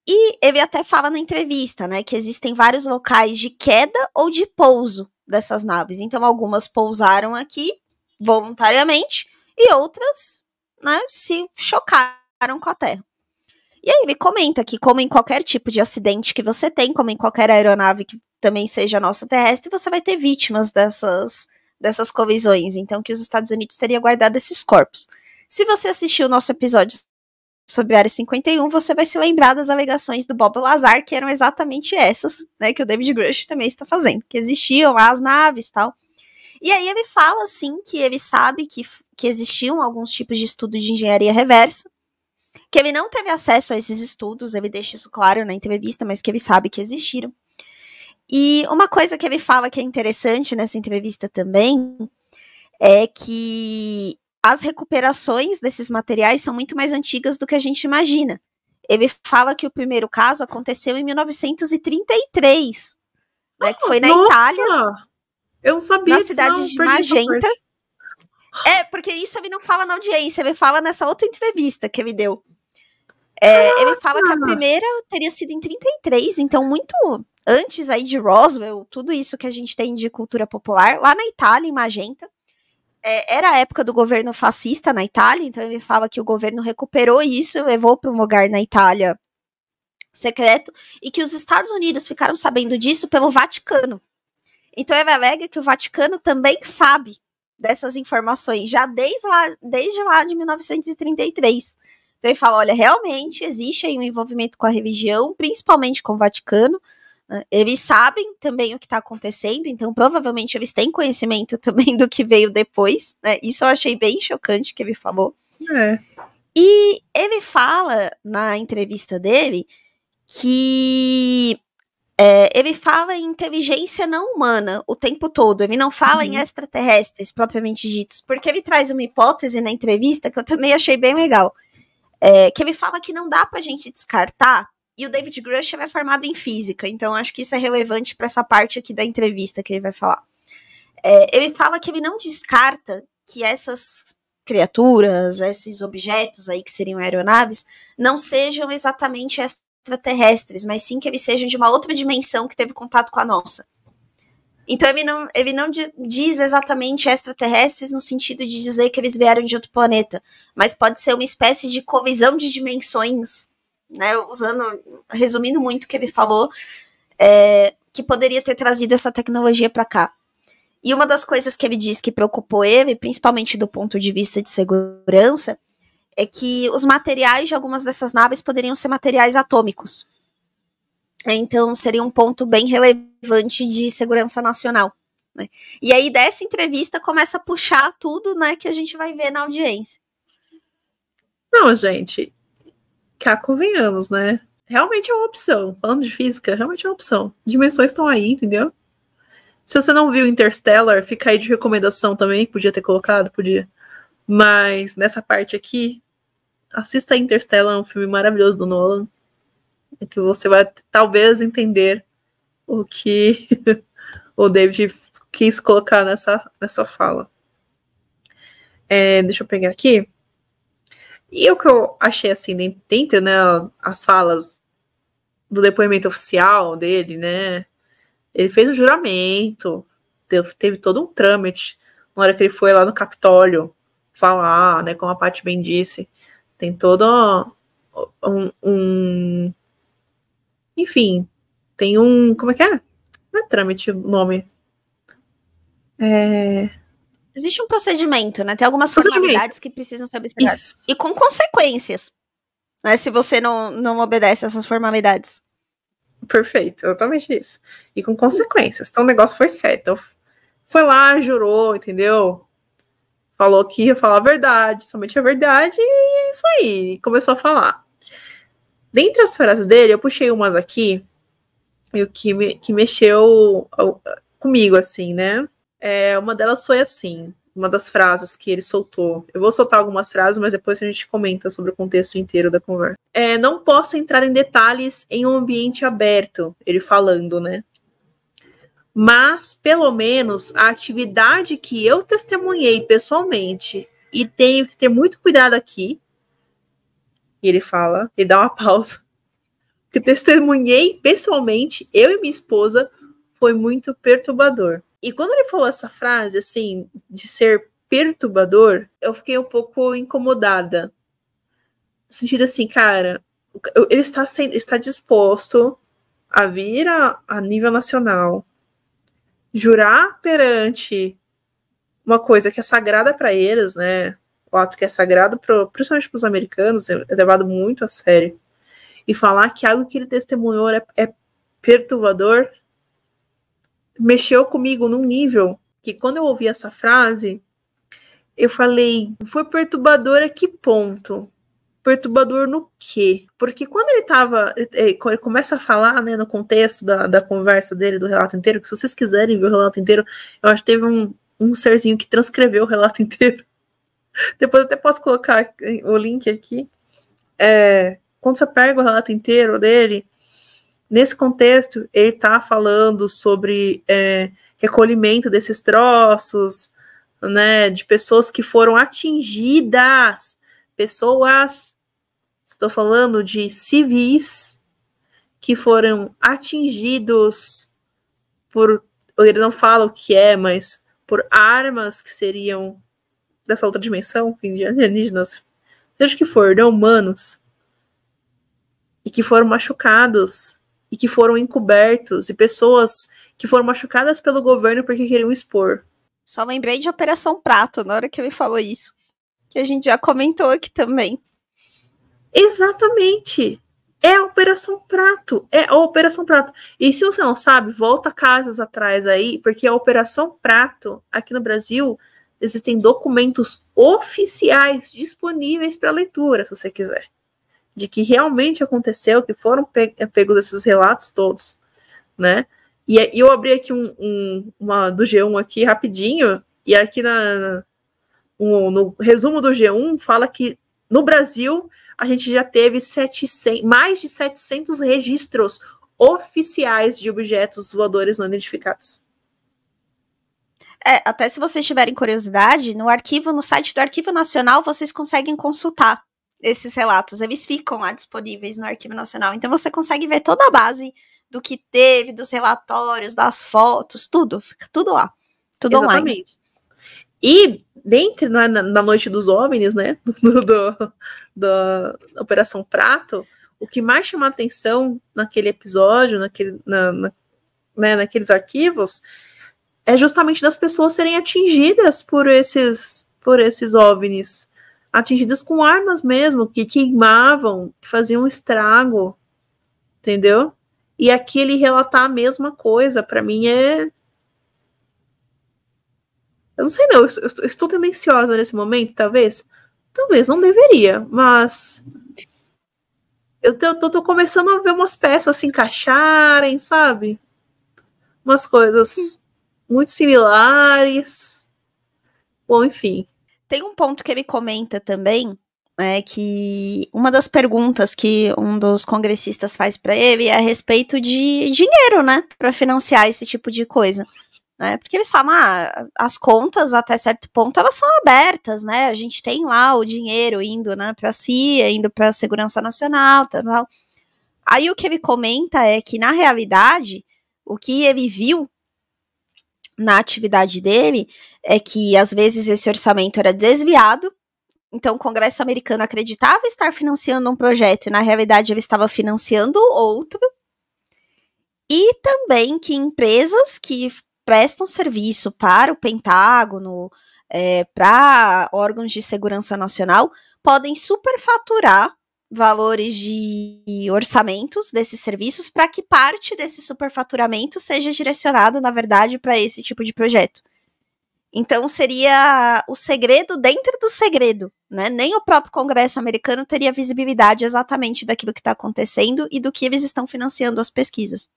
E ele até fala na entrevista, né, que existem vários locais de queda ou de pouso dessas naves. Então, algumas pousaram aqui voluntariamente e outras, né, se chocaram com a Terra. E aí ele comenta que, como em qualquer tipo de acidente que você tem, como em qualquer aeronave que também seja nossa terrestre, você vai ter vítimas dessas, dessas colisões. Então, que os Estados Unidos teria guardado esses corpos. Se você assistiu o nosso episódio sobre a Área 51, você vai se lembrar das alegações do Bob Lazar, que eram exatamente essas, né, que o David Grush também está fazendo, que existiam lá as naves tal. E aí ele fala, sim, que ele sabe que, que existiam alguns tipos de estudo de engenharia reversa, que ele não teve acesso a esses estudos, ele deixa isso claro na entrevista, mas que ele sabe que existiram. E uma coisa que ele fala que é interessante nessa entrevista também é que as recuperações desses materiais são muito mais antigas do que a gente imagina. Ele fala que o primeiro caso aconteceu em 1933, né, que foi na Nossa! Itália. Eu não sabia Na cidade de Magenta. É, porque isso ele não fala na audiência, ele fala nessa outra entrevista que ele deu. É, ele fala que a primeira teria sido em 33, então muito antes aí de Roswell, tudo isso que a gente tem de cultura popular, lá na Itália, em Magenta. É, era a época do governo fascista na Itália, então ele fala que o governo recuperou isso, levou para um lugar na Itália secreto, e que os Estados Unidos ficaram sabendo disso pelo Vaticano. Então ele alega que o Vaticano também sabe dessas informações, já desde lá, desde lá de 1933. Então ele fala: olha, realmente existe aí um envolvimento com a religião, principalmente com o Vaticano. Né? Eles sabem também o que está acontecendo, então provavelmente eles têm conhecimento também do que veio depois. Né? Isso eu achei bem chocante que ele falou. É. E ele fala na entrevista dele que é, ele fala em inteligência não humana o tempo todo, ele não fala uhum. em extraterrestres propriamente ditos, porque ele traz uma hipótese na entrevista que eu também achei bem legal, é, que ele fala que não dá pra gente descartar, e o David Grush é formado em física, então acho que isso é relevante para essa parte aqui da entrevista que ele vai falar. É, ele fala que ele não descarta que essas criaturas, esses objetos aí que seriam aeronaves, não sejam exatamente extraterrestres, mas sim que eles sejam de uma outra dimensão que teve contato com a nossa. Então ele não, ele não diz exatamente extraterrestres no sentido de dizer que eles vieram de outro planeta, mas pode ser uma espécie de covisão de dimensões, né? Usando, resumindo muito o que ele falou, é, que poderia ter trazido essa tecnologia para cá. E uma das coisas que ele diz que preocupou ele, principalmente do ponto de vista de segurança, é que os materiais de algumas dessas naves poderiam ser materiais atômicos. Então, seria um ponto bem relevante de segurança nacional. Né? E aí, dessa entrevista, começa a puxar tudo né, que a gente vai ver na audiência. Não, gente, cá convenhamos, né? Realmente é uma opção. Falando de física, realmente é uma opção. Dimensões estão aí, entendeu? Se você não viu Interstellar, fica aí de recomendação também. Podia ter colocado, podia. Mas nessa parte aqui, assista Interstellar, é um filme maravilhoso do Nolan que você vai talvez entender o que o David quis colocar nessa, nessa fala. É, deixa eu pegar aqui. E o que eu achei assim, dentro, né, as falas do depoimento oficial dele, né, ele fez o juramento, teve, todo um trâmite na hora que ele foi lá no Capitólio falar, né, como a Paty bem disse, tem todo um, um, enfim, tem um. Como é que é? Não é trâmite o nome. É... Existe um procedimento, né? Tem algumas formalidades que precisam ser observadas. E com consequências. Né, se você não, não obedece essas formalidades. Perfeito, exatamente isso. E com consequências. Então o negócio foi certo. Foi lá, jurou, entendeu? Falou que ia falar a verdade, somente a verdade, e é isso aí. Começou a falar. Dentre as frases dele, eu puxei umas aqui e o que, me, que mexeu comigo, assim, né? É, uma delas foi assim, uma das frases que ele soltou. Eu vou soltar algumas frases, mas depois a gente comenta sobre o contexto inteiro da conversa. É, não posso entrar em detalhes em um ambiente aberto, ele falando, né? Mas, pelo menos, a atividade que eu testemunhei pessoalmente, e tenho que ter muito cuidado aqui, e ele fala, ele dá uma pausa. Que testemunhei pessoalmente, eu e minha esposa, foi muito perturbador. E quando ele falou essa frase, assim, de ser perturbador, eu fiquei um pouco incomodada. No sentido assim, cara, ele está, sendo, está disposto a vir a, a nível nacional, jurar perante uma coisa que é sagrada para eles, né? O ato que é sagrado, pro, principalmente para os americanos, é levado muito a sério. E falar que algo que ele testemunhou é, é perturbador mexeu comigo num nível que quando eu ouvi essa frase, eu falei, foi perturbador a que ponto? Perturbador no quê? Porque quando ele tava. Ele, ele começa a falar, né, no contexto da, da conversa dele, do relato inteiro, que se vocês quiserem ver o relato inteiro, eu acho que teve um, um serzinho que transcreveu o relato inteiro. Depois até posso colocar o link aqui. É, quando você pega o relato inteiro dele, nesse contexto, ele está falando sobre é, recolhimento desses troços, né, de pessoas que foram atingidas, pessoas, estou falando de civis que foram atingidos por, ele não fala o que é, mas por armas que seriam dessa outra dimensão, enfim, de alienígenas, seja o que for, não humanos, e que foram machucados, e que foram encobertos, e pessoas que foram machucadas pelo governo porque queriam expor. Só lembrei de Operação Prato na hora que ele falou isso, que a gente já comentou aqui também. Exatamente. É a Operação Prato. É a Operação Prato. E se você não sabe, volta casas atrás aí, porque a Operação Prato, aqui no Brasil, existem documentos oficiais disponíveis para leitura, se você quiser, de que realmente aconteceu, que foram pe eh, pegos esses relatos todos, né? E, eu abri aqui um, um, uma do G1 aqui rapidinho, e aqui na, um, no resumo do G1 fala que no Brasil a gente já teve 700, mais de 700 registros oficiais de objetos voadores não identificados. É, até se vocês tiverem curiosidade, no arquivo, no site do Arquivo Nacional, vocês conseguem consultar esses relatos. Eles ficam lá disponíveis no Arquivo Nacional. Então você consegue ver toda a base do que teve, dos relatórios, das fotos, tudo, fica tudo lá. Tudo Exatamente. online. E dentro, na, na noite dos homens, né, do, do, da Operação Prato, o que mais chama atenção naquele episódio, naquele, na, na, né, naqueles arquivos, é justamente das pessoas serem atingidas por esses, por esses OVNIs. Atingidas com armas mesmo, que queimavam, que faziam estrago. Entendeu? E aqui ele relatar a mesma coisa, para mim é. Eu não sei, não. Eu, eu, eu estou tendenciosa nesse momento, talvez. Talvez, não deveria, mas eu tô, tô, tô, começando a ver umas peças se encaixarem, sabe? Umas coisas muito similares. Bom, enfim. Tem um ponto que ele comenta também, é que uma das perguntas que um dos congressistas faz para ele é a respeito de dinheiro, né, para financiar esse tipo de coisa né? Porque eles falam, ah, as contas até certo ponto elas são abertas, né? A gente tem lá o dinheiro indo, né, para a CIA, indo para a Segurança Nacional, tal. Aí o que ele comenta é que na realidade o que ele viu na atividade dele é que às vezes esse orçamento era desviado. Então o Congresso americano acreditava estar financiando um projeto e na realidade ele estava financiando outro. E também que empresas que prestam serviço para o Pentágono, é, para órgãos de segurança nacional, podem superfaturar valores de orçamentos desses serviços para que parte desse superfaturamento seja direcionado, na verdade, para esse tipo de projeto. Então seria o segredo dentro do segredo, né? Nem o próprio Congresso americano teria visibilidade exatamente daquilo que está acontecendo e do que eles estão financiando as pesquisas.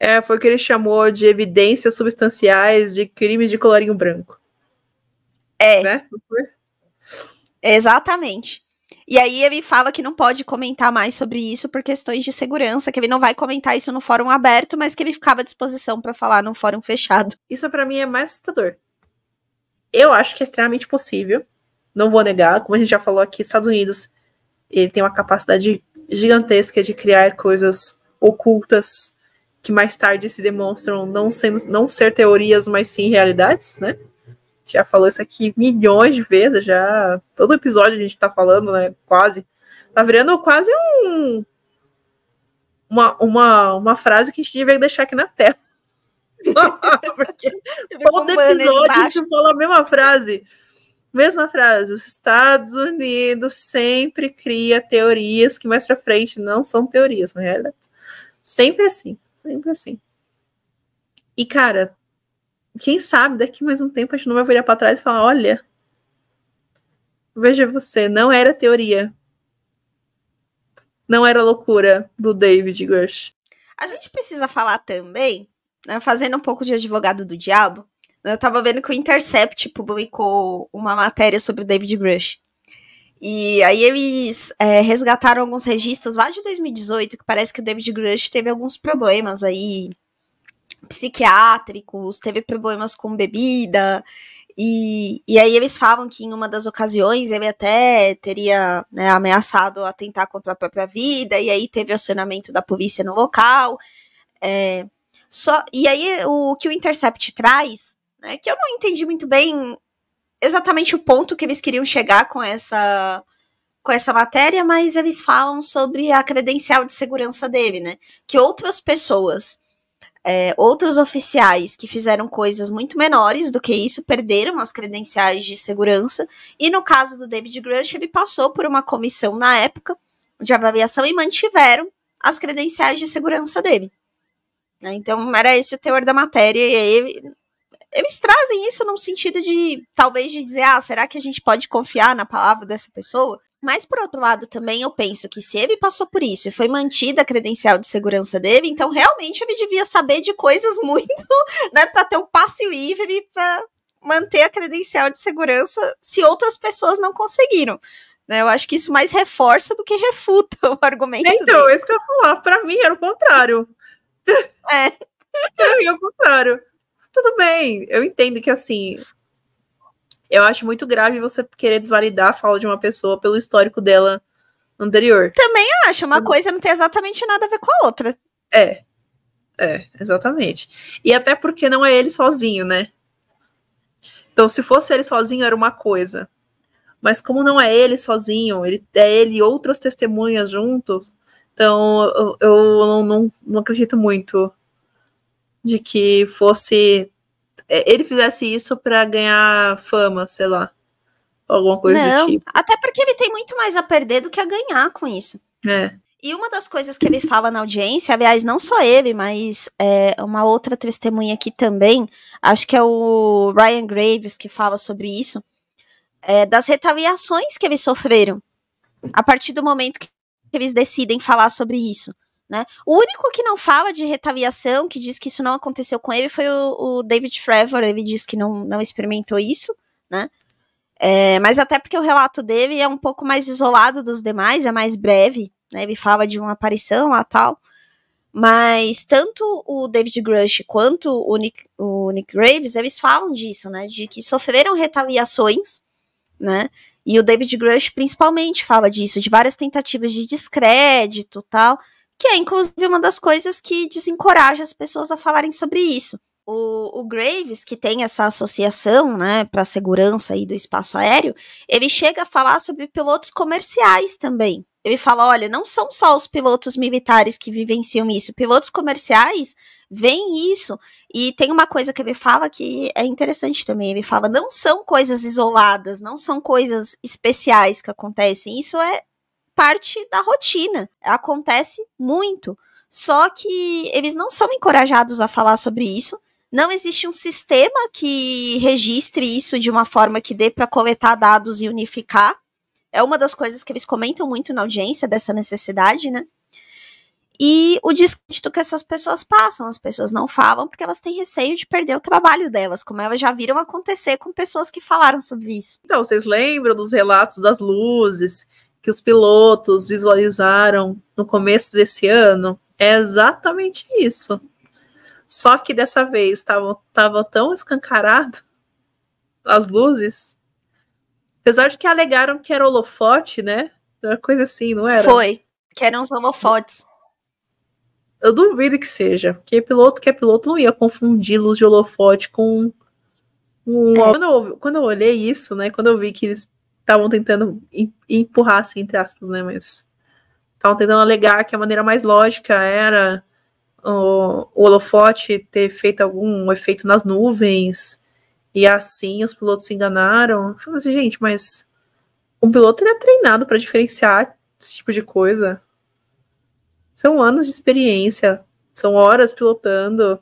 É, foi o que ele chamou de evidências substanciais de crimes de colorinho branco. É. Né? Exatamente. E aí ele fala que não pode comentar mais sobre isso por questões de segurança, que ele não vai comentar isso no fórum aberto, mas que ele ficava à disposição para falar no fórum fechado. Isso para mim é mais assustador. Eu acho que é extremamente possível. Não vou negar, como a gente já falou aqui, Estados Unidos, ele tem uma capacidade gigantesca de criar coisas ocultas que mais tarde se demonstram não, sendo, não ser teorias, mas sim realidades, né? Já falou isso aqui milhões de vezes, já todo episódio a gente tá falando, né? Quase. Tá virando quase um uma, uma, uma frase que a gente devia deixar aqui na tela. Porque todo episódio a gente fala a mesma frase. Mesma frase. Os Estados Unidos sempre cria teorias que mais pra frente não são teorias, na realidade. Sempre assim. Sempre assim. E, cara, quem sabe daqui mais um tempo a gente não vai virar para trás e falar: olha, veja você, não era teoria. Não era loucura do David Grush. A gente precisa falar também, né, fazendo um pouco de advogado do diabo. Eu tava vendo que o Intercept publicou uma matéria sobre o David Grush. E aí eles é, resgataram alguns registros lá de 2018, que parece que o David Grush teve alguns problemas aí psiquiátricos, teve problemas com bebida, e, e aí eles falam que em uma das ocasiões ele até teria né, ameaçado atentar contra a própria vida, e aí teve acionamento da polícia no local. É, só, e aí o que o Intercept traz, né, que eu não entendi muito bem exatamente o ponto que eles queriam chegar com essa com essa matéria, mas eles falam sobre a credencial de segurança dele, né? Que outras pessoas, é, outros oficiais que fizeram coisas muito menores do que isso perderam as credenciais de segurança. E no caso do David Grush, ele passou por uma comissão na época de avaliação e mantiveram as credenciais de segurança dele. Né? Então, era esse o teor da matéria, e aí eles trazem isso num sentido de, talvez, de dizer, ah, será que a gente pode confiar na palavra dessa pessoa? Mas, por outro lado, também eu penso que se ele passou por isso e foi mantida a credencial de segurança dele, então realmente ele devia saber de coisas muito, né, para ter um passe livre para manter a credencial de segurança se outras pessoas não conseguiram. Né, eu acho que isso mais reforça do que refuta o argumento. Então, dele. isso que eu ia falar. Para mim era o contrário. É. pra mim é o contrário tudo bem. Eu entendo que assim. Eu acho muito grave você querer desvalidar a fala de uma pessoa pelo histórico dela anterior. Também acho, uma coisa não tem exatamente nada a ver com a outra. É. É, exatamente. E até porque não é ele sozinho, né? Então, se fosse ele sozinho, era uma coisa. Mas como não é ele sozinho, ele é ele e outras testemunhas juntos, então eu, eu não, não, não acredito muito de que fosse é, ele fizesse isso para ganhar fama, sei lá. Alguma coisa Não, do tipo. até porque ele tem muito mais a perder do que a ganhar com isso. É. E uma das coisas que ele fala na audiência, aliás, não só ele, mas é, uma outra testemunha aqui também, acho que é o Ryan Graves que fala sobre isso, é, das retaliações que eles sofreram a partir do momento que eles decidem falar sobre isso. Né? O único que não fala de retaliação, que diz que isso não aconteceu com ele, foi o, o David Trevor. Ele diz que não, não experimentou isso, né? É, mas até porque o relato dele é um pouco mais isolado dos demais, é mais breve, né? Ele fala de uma aparição lá tal. Mas tanto o David Grush quanto o Nick, o Nick Graves, eles falam disso, né? De que sofreram retaliações, né? E o David Grush principalmente fala disso, de várias tentativas de descrédito tal que é inclusive uma das coisas que desencoraja as pessoas a falarem sobre isso. O, o Graves, que tem essa associação, né, para segurança aí do espaço aéreo, ele chega a falar sobre pilotos comerciais também. Ele fala, olha, não são só os pilotos militares que vivenciam isso, pilotos comerciais veem isso. E tem uma coisa que ele fala que é interessante também. Ele fala, não são coisas isoladas, não são coisas especiais que acontecem. Isso é parte da rotina. Acontece muito. Só que eles não são encorajados a falar sobre isso. Não existe um sistema que registre isso de uma forma que dê para coletar dados e unificar. É uma das coisas que eles comentam muito na audiência, dessa necessidade, né? E o descrédito que essas pessoas passam, as pessoas não falam porque elas têm receio de perder o trabalho delas, como elas já viram acontecer com pessoas que falaram sobre isso. Então, vocês lembram dos relatos das luzes que os pilotos visualizaram no começo desse ano é exatamente isso. Só que dessa vez estava tão escancarado as luzes, apesar de que alegaram que era holofote, né? Era coisa assim, não era? Foi, que eram os holofotes. Eu duvido que seja, porque piloto que é piloto não ia confundir luz de holofote com um... É. Quando, eu, quando eu olhei isso, né? Quando eu vi que eles estavam tentando empurrar, assim, entre aspas, né? Mas estavam tentando alegar que a maneira mais lógica era o, o holofote ter feito algum efeito nas nuvens e assim os pilotos se enganaram. Falei assim, gente, mas um piloto ele é treinado para diferenciar esse tipo de coisa. São anos de experiência, são horas pilotando.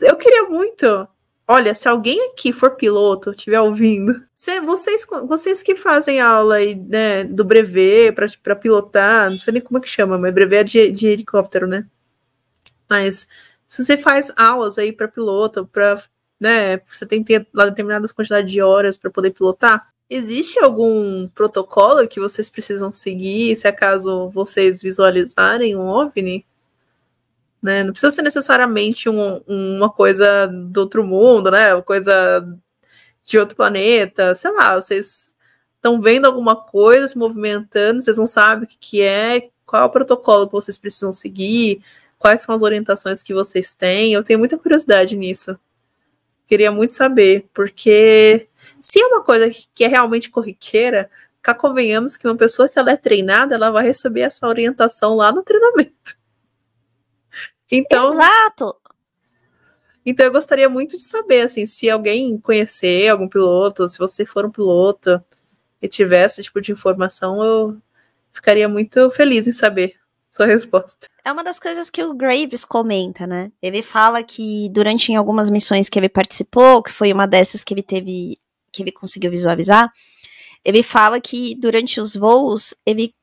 Eu queria muito Olha, se alguém aqui for piloto, estiver ouvindo, se, vocês, vocês que fazem aula aí, né, do brevet para pilotar, não sei nem como é que chama, mas brevet é de, de helicóptero, né? Mas se você faz aulas aí para piloto, para né, você tem que ter lá determinadas quantidades de horas para poder pilotar, existe algum protocolo que vocês precisam seguir se acaso vocês visualizarem um OVNI? Né? Não precisa ser necessariamente um, uma coisa do outro mundo, né? Uma coisa de outro planeta, sei lá, vocês estão vendo alguma coisa se movimentando, vocês não sabem o que, que é, qual é o protocolo que vocês precisam seguir, quais são as orientações que vocês têm. Eu tenho muita curiosidade nisso. Queria muito saber, porque se é uma coisa que é realmente corriqueira, cá convenhamos que uma pessoa que ela é treinada, ela vai receber essa orientação lá no treinamento. Então, Exato. Então eu gostaria muito de saber, assim, se alguém conhecer algum piloto, se você for um piloto e tiver esse tipo de informação, eu ficaria muito feliz em saber sua resposta. É uma das coisas que o Graves comenta, né? Ele fala que durante algumas missões que ele participou, que foi uma dessas que ele teve, que ele conseguiu visualizar, ele fala que durante os voos ele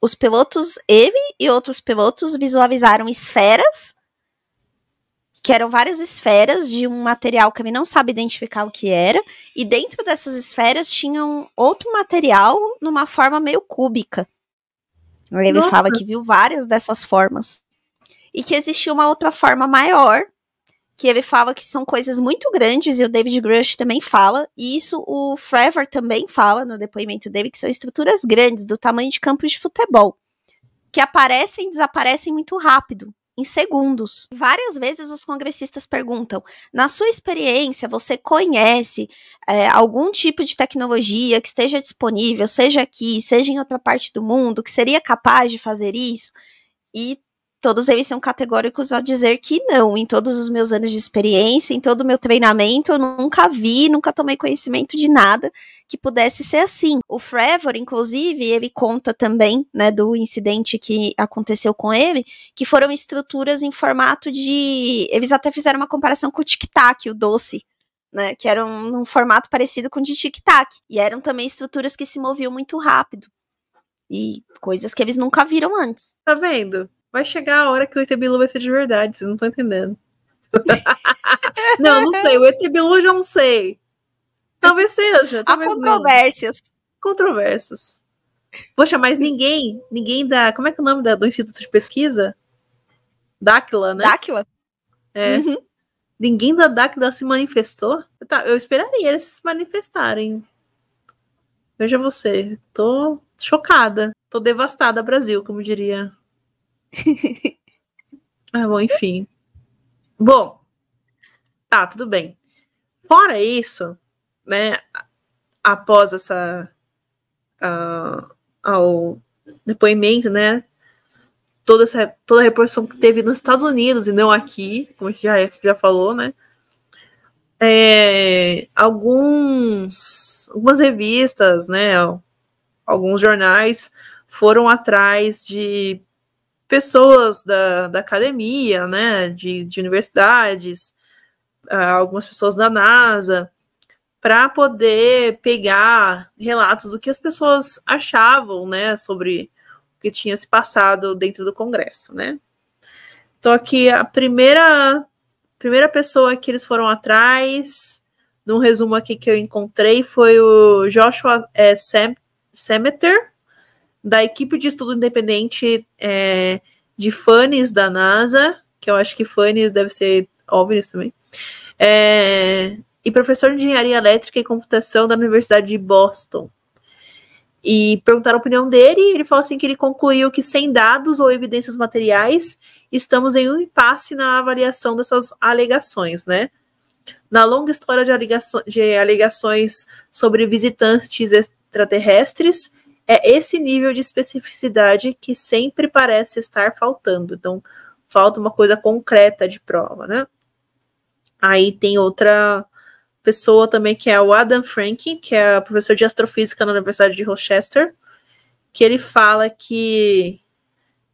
os pilotos, ele e outros pilotos visualizaram esferas, que eram várias esferas de um material que ele não sabe identificar o que era, e dentro dessas esferas tinham outro material numa forma meio cúbica. Ele Nossa. fala que viu várias dessas formas. E que existia uma outra forma maior, que ele fala que são coisas muito grandes, e o David Grush também fala, e isso o Trevor também fala no depoimento dele, que são estruturas grandes, do tamanho de campos de futebol. que aparecem e desaparecem muito rápido em segundos. Várias vezes os congressistas perguntam: na sua experiência, você conhece é, algum tipo de tecnologia que esteja disponível, seja aqui, seja em outra parte do mundo, que seria capaz de fazer isso? E todos eles são categóricos ao dizer que não. Em todos os meus anos de experiência, em todo o meu treinamento, eu nunca vi, nunca tomei conhecimento de nada que pudesse ser assim. O Trevor, inclusive, ele conta também, né, do incidente que aconteceu com ele, que foram estruturas em formato de. Eles até fizeram uma comparação com o Tic Tac, o doce. Né, que eram num formato parecido com o de Tic Tac. E eram também estruturas que se moviam muito rápido. E coisas que eles nunca viram antes. Tá vendo? Vai chegar a hora que o ET Bilu vai ser de verdade, vocês não estão entendendo. não, não sei. O ET Bilu eu já não sei. Talvez seja. Talvez Há controvérsias. Não. Controvérsias. Poxa, mas ninguém, ninguém da. Como é que é o nome da, do Instituto de Pesquisa? Dáquila, né? Dáquila? É. Uhum. Ninguém da Dáquila se manifestou? Tá, eu esperaria eles se manifestarem. Veja você. Tô chocada. Tô devastada, Brasil, como diria ah, bom, enfim. Bom, tá, tudo bem. Fora isso, né, após essa uh, ao depoimento, né, toda essa toda a repercussão que teve nos Estados Unidos e não aqui, como a gente já, já falou, né, é, alguns algumas revistas, né, alguns jornais foram atrás de pessoas da, da academia, né, de, de universidades, uh, algumas pessoas da NASA, para poder pegar relatos do que as pessoas achavam, né, sobre o que tinha se passado dentro do Congresso, né. Então aqui a primeira primeira pessoa que eles foram atrás, num resumo aqui que eu encontrei, foi o Joshua é, Sam, Semeter, da equipe de estudo independente é, de FANES da NASA, que eu acho que FANES deve ser OVNIs também, é, e professor de engenharia elétrica e computação da Universidade de Boston. E perguntaram a opinião dele, e ele falou assim que ele concluiu que sem dados ou evidências materiais, estamos em um impasse na avaliação dessas alegações, né? Na longa história de, de alegações sobre visitantes extraterrestres, é esse nível de especificidade que sempre parece estar faltando. Então, falta uma coisa concreta de prova, né? Aí tem outra pessoa também que é o Adam Frank, que é professor de astrofísica na Universidade de Rochester, que ele fala que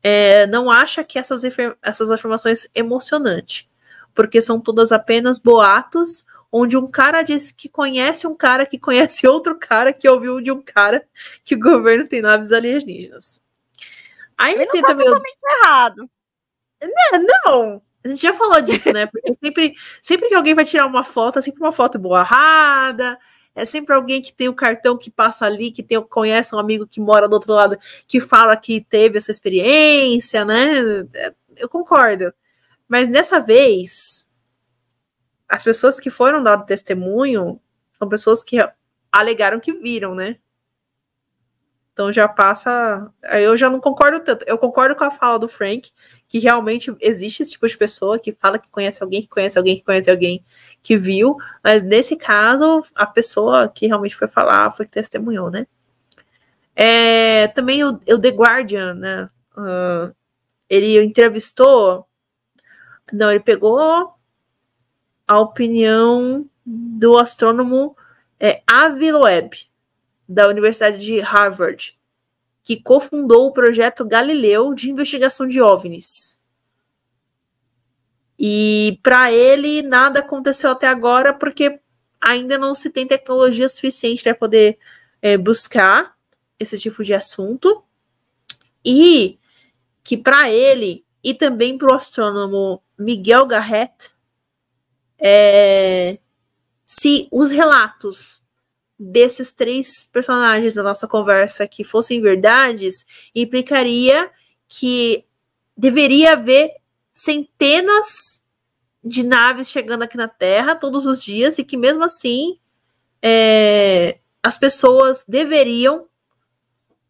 é, não acha que essas, essas afirmações emocionantes, porque são todas apenas boatos onde um cara disse que conhece um cara que conhece outro cara que ouviu de um cara que o governo tem naves alienígenas. Aí Ele tem tá também. Errado. Não, não. A gente já falou disso, né? Porque sempre, sempre que alguém vai tirar uma foto, é sempre uma foto borrada. É sempre alguém que tem o um cartão que passa ali, que tem, conhece um amigo que mora do outro lado, que fala que teve essa experiência, né? É, eu concordo. Mas dessa vez, as pessoas que foram dar testemunho são pessoas que alegaram que viram, né? Então já passa. Eu já não concordo tanto. Eu concordo com a fala do Frank, que realmente existe esse tipo de pessoa que fala que conhece alguém, que conhece alguém, que conhece alguém que viu. Mas nesse caso, a pessoa que realmente foi falar foi que testemunhou, né? É, também o, o, The Guardian, né? Uh, ele entrevistou. Não, ele pegou a opinião do astrônomo é, Avi Loeb, da Universidade de Harvard, que cofundou o projeto Galileu de investigação de OVNIs. E para ele nada aconteceu até agora porque ainda não se tem tecnologia suficiente para poder é, buscar esse tipo de assunto. E que para ele e também para o astrônomo Miguel Garrett, é, se os relatos desses três personagens da nossa conversa aqui fossem verdades, implicaria que deveria haver centenas de naves chegando aqui na Terra todos os dias e que mesmo assim é, as pessoas deveriam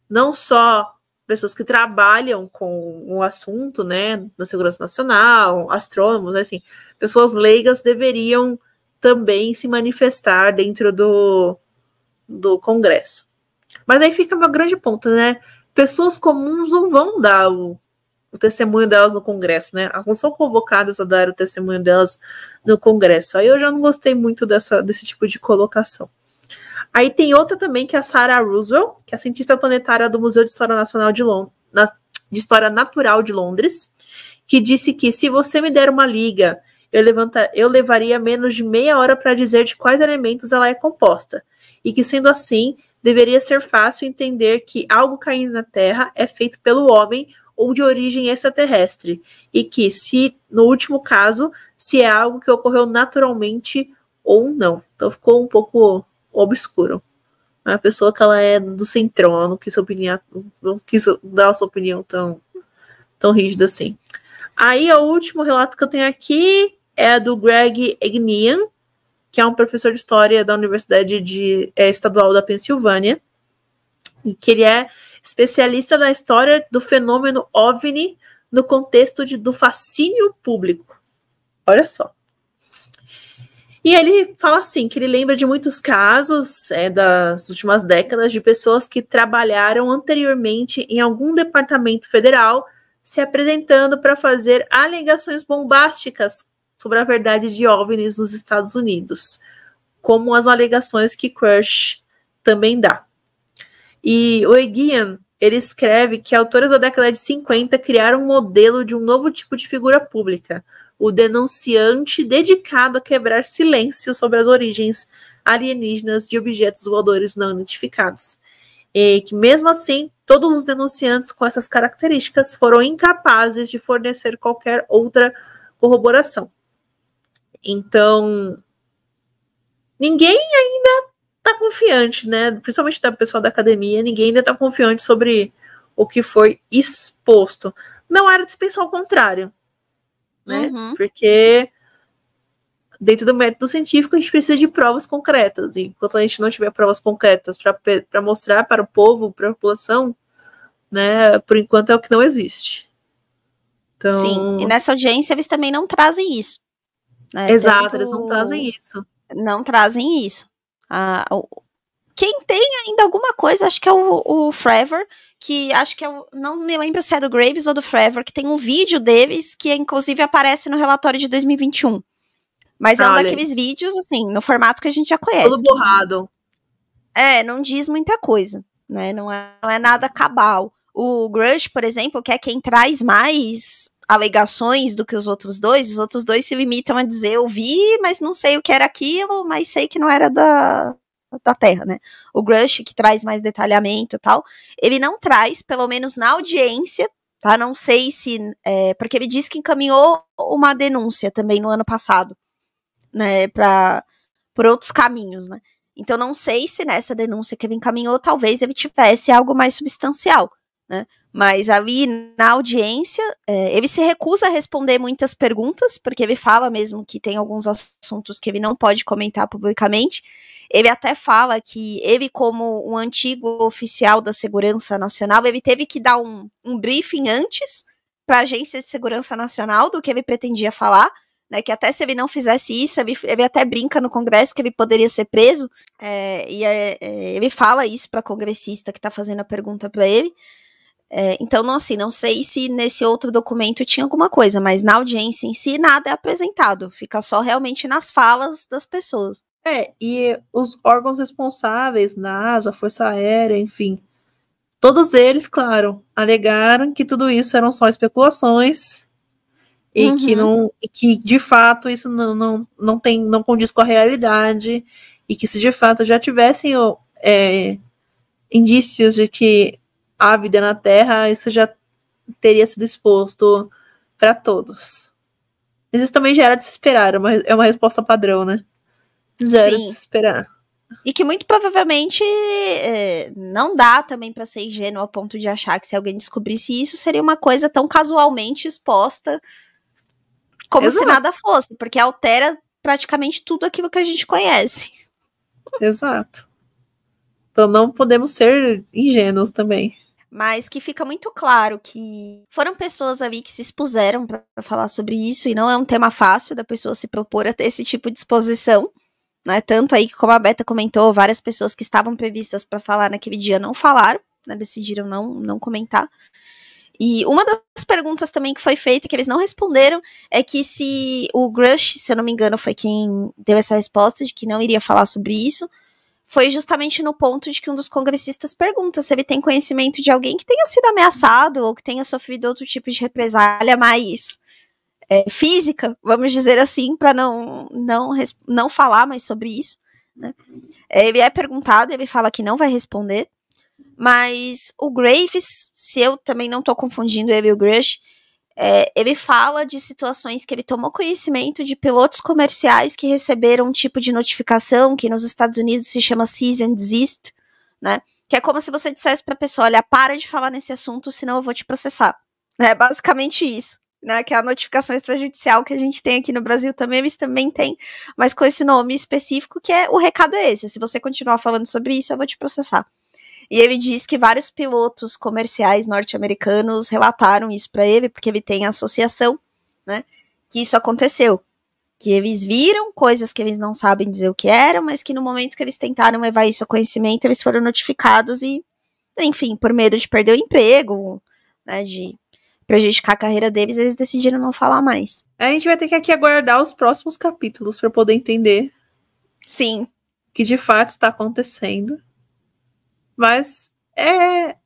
não só pessoas que trabalham com o assunto, né, da segurança nacional, astrônomos, assim, pessoas leigas deveriam também se manifestar dentro do, do Congresso. Mas aí fica meu grande ponto, né? Pessoas comuns não vão dar o, o testemunho delas no Congresso, né? Elas não são convocadas a dar o testemunho delas no Congresso. Aí eu já não gostei muito dessa, desse tipo de colocação. Aí tem outra também, que é a Sarah Roosevelt, que é cientista planetária do Museu de História Nacional de de História Natural de Londres, que disse que se você me der uma liga, eu, levanta, eu levaria menos de meia hora para dizer de quais elementos ela é composta. E que, sendo assim, deveria ser fácil entender que algo caindo na Terra é feito pelo homem ou de origem extraterrestre. E que, se, no último caso, se é algo que ocorreu naturalmente ou não. Então ficou um pouco obscuro. A pessoa que ela é do centrão, ela não quis, opinião, não quis dar a sua opinião tão, tão rígida assim. Aí o último relato que eu tenho aqui é do Greg Egnian, que é um professor de história da Universidade de, é, Estadual da Pensilvânia, e que ele é especialista na história do fenômeno OVNI no contexto de, do fascínio público. Olha só. E ele fala assim que ele lembra de muitos casos é, das últimas décadas de pessoas que trabalharam anteriormente em algum departamento federal se apresentando para fazer alegações bombásticas sobre a verdade de OVNIs nos Estados Unidos, como as alegações que Crush também dá. E o Egian, ele escreve que autores da década de 50 criaram um modelo de um novo tipo de figura pública, o denunciante dedicado a quebrar silêncio sobre as origens alienígenas de objetos voadores não identificados. E que, mesmo assim, todos os denunciantes com essas características foram incapazes de fornecer qualquer outra corroboração. Então, ninguém ainda está confiante, né? Principalmente da pessoa da academia, ninguém ainda está confiante sobre o que foi exposto. Não era de pensar o contrário né? Uhum. Porque dentro do método científico a gente precisa de provas concretas. E enquanto a gente não tiver provas concretas para mostrar para o povo, para a população, né, por enquanto é o que não existe. Então... Sim, e nessa audiência eles também não trazem isso. Né? Exato, Tanto... eles não trazem isso. Não trazem isso. Ah, quem tem ainda alguma coisa, acho que é o, o Forever, que acho que é o, não me lembro se é do Graves ou do Forever, que tem um vídeo deles que inclusive aparece no relatório de 2021. Mas é um daqueles vídeos, assim, no formato que a gente já conhece. Todo borrado. É, não diz muita coisa, né? Não é, não é nada cabal. O Grush, por exemplo, que é quem traz mais alegações do que os outros dois, os outros dois se limitam a dizer, eu vi, mas não sei o que era aquilo, mas sei que não era da, da Terra, né? O Grush, que traz mais detalhamento e tal, ele não traz, pelo menos na audiência, tá? Não sei se. É, porque ele disse que encaminhou uma denúncia também no ano passado, né? Pra, por outros caminhos, né? Então não sei se nessa denúncia que ele encaminhou, talvez ele tivesse algo mais substancial, né? Mas ali na audiência, é, ele se recusa a responder muitas perguntas, porque ele fala mesmo que tem alguns assuntos que ele não pode comentar publicamente. Ele até fala que ele, como um antigo oficial da Segurança Nacional, ele teve que dar um, um briefing antes para a Agência de Segurança Nacional do que ele pretendia falar, né, que até se ele não fizesse isso, ele, ele até brinca no Congresso que ele poderia ser preso, é, e é, é, ele fala isso para a congressista que está fazendo a pergunta para ele. É, então, não, assim, não sei se nesse outro documento tinha alguma coisa, mas na audiência em si nada é apresentado, fica só realmente nas falas das pessoas. É, e os órgãos responsáveis, NASA, Força Aérea, enfim, todos eles, claro, alegaram que tudo isso eram só especulações e uhum. que não que de fato isso não, não, não tem não condiz com a realidade e que se de fato já tivessem é, indícios de que há vida na Terra, isso já teria sido exposto para todos. Mas isso também já era de se esperar, é uma, é uma resposta padrão, né? Já era de se esperar. E que muito provavelmente é, não dá também para ser ingênuo ao ponto de achar que se alguém descobrisse isso seria uma coisa tão casualmente exposta como Exato. se nada fosse, porque altera praticamente tudo aquilo que a gente conhece. Exato. Então não podemos ser ingênuos também. Mas que fica muito claro que foram pessoas ali que se expuseram para falar sobre isso e não é um tema fácil da pessoa se propor a ter esse tipo de exposição. Né? Tanto aí que, como a Beta comentou, várias pessoas que estavam previstas para falar naquele dia não falaram, né? decidiram não, não comentar. E uma das perguntas também que foi feita, que eles não responderam, é que se o Grush, se eu não me engano, foi quem deu essa resposta de que não iria falar sobre isso, foi justamente no ponto de que um dos congressistas pergunta se ele tem conhecimento de alguém que tenha sido ameaçado ou que tenha sofrido outro tipo de represália mais é, física, vamos dizer assim, para não, não, não falar mais sobre isso. Né? Ele é perguntado, ele fala que não vai responder. Mas o Graves, se eu também não estou confundindo ele e o Grush, é, ele fala de situações que ele tomou conhecimento de pilotos comerciais que receberam um tipo de notificação que nos Estados Unidos se chama cease and desist, né? Que é como se você dissesse para a pessoa, olha, para de falar nesse assunto, senão eu vou te processar. É basicamente isso. Né, que é a notificação extrajudicial que a gente tem aqui no Brasil também, eles também têm, mas com esse nome específico, que é o recado é esse. Se você continuar falando sobre isso, eu vou te processar. E ele diz que vários pilotos comerciais norte-americanos relataram isso para ele, porque ele tem associação, né? Que isso aconteceu. Que eles viram coisas que eles não sabem dizer o que eram, mas que no momento que eles tentaram levar isso a conhecimento, eles foram notificados e, enfim, por medo de perder o emprego, né? De prejudicar a carreira deles, eles decidiram não falar mais. A gente vai ter que aqui aguardar os próximos capítulos para poder entender. Sim. Que de fato está acontecendo. Mas é.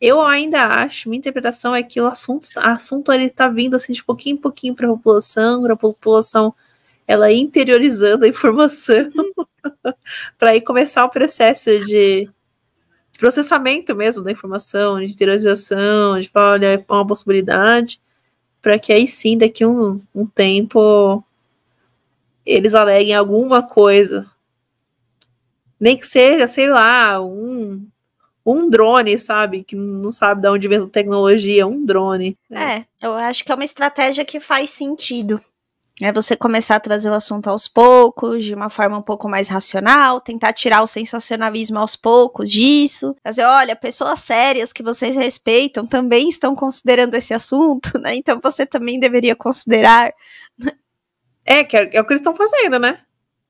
Eu ainda acho, minha interpretação é que o assunto, assunto ele tá vindo assim de pouquinho em pouquinho para a população, para a população ela interiorizando a informação para aí começar o processo de, de, processamento mesmo da informação, de interiorização, de falar, olha, é uma possibilidade, para que aí sim, daqui um, um tempo, eles aleguem alguma coisa nem que seja, sei lá, um, um drone, sabe? Que não sabe de onde vem a tecnologia, um drone. Né? É, eu acho que é uma estratégia que faz sentido. É você começar a trazer o assunto aos poucos, de uma forma um pouco mais racional, tentar tirar o sensacionalismo aos poucos disso. Fazer, olha, pessoas sérias que vocês respeitam também estão considerando esse assunto, né? Então você também deveria considerar. É, que é, é o que eles estão fazendo, né?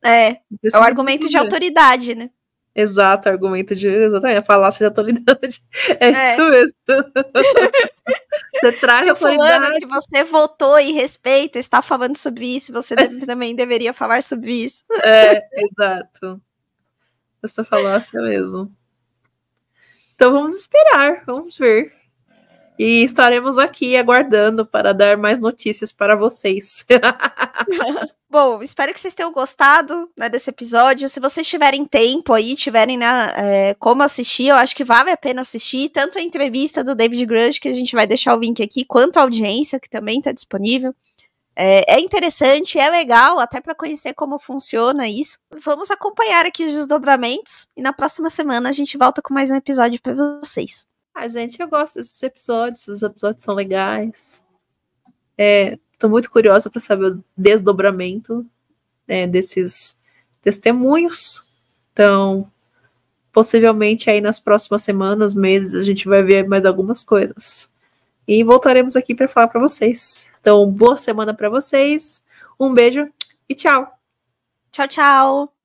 É, é o argumento de autoridade, né? Exato, argumento de. Exatamente, a falácia de autoridade. É, é. isso mesmo. você traz Se o fulano que você votou e respeita está falando sobre isso, você também deveria falar sobre isso. É, exato. Essa falácia mesmo. Então vamos esperar, vamos ver. E estaremos aqui aguardando para dar mais notícias para vocês. Bom, espero que vocês tenham gostado né, desse episódio. Se vocês tiverem tempo aí, tiverem né, é, como assistir, eu acho que vale a pena assistir. Tanto a entrevista do David Grush, que a gente vai deixar o link aqui, quanto a audiência, que também está disponível. É, é, interessante, é legal, até para conhecer como funciona isso. Vamos acompanhar aqui os desdobramentos e na próxima semana a gente volta com mais um episódio para vocês. Ah, gente, eu gosto desses episódios, os episódios são legais. É, tô muito curiosa para saber o desdobramento né, desses testemunhos. Então, possivelmente aí nas próximas semanas, meses, a gente vai ver mais algumas coisas. E voltaremos aqui para falar para vocês. Então, boa semana para vocês. Um beijo e tchau. Tchau, tchau.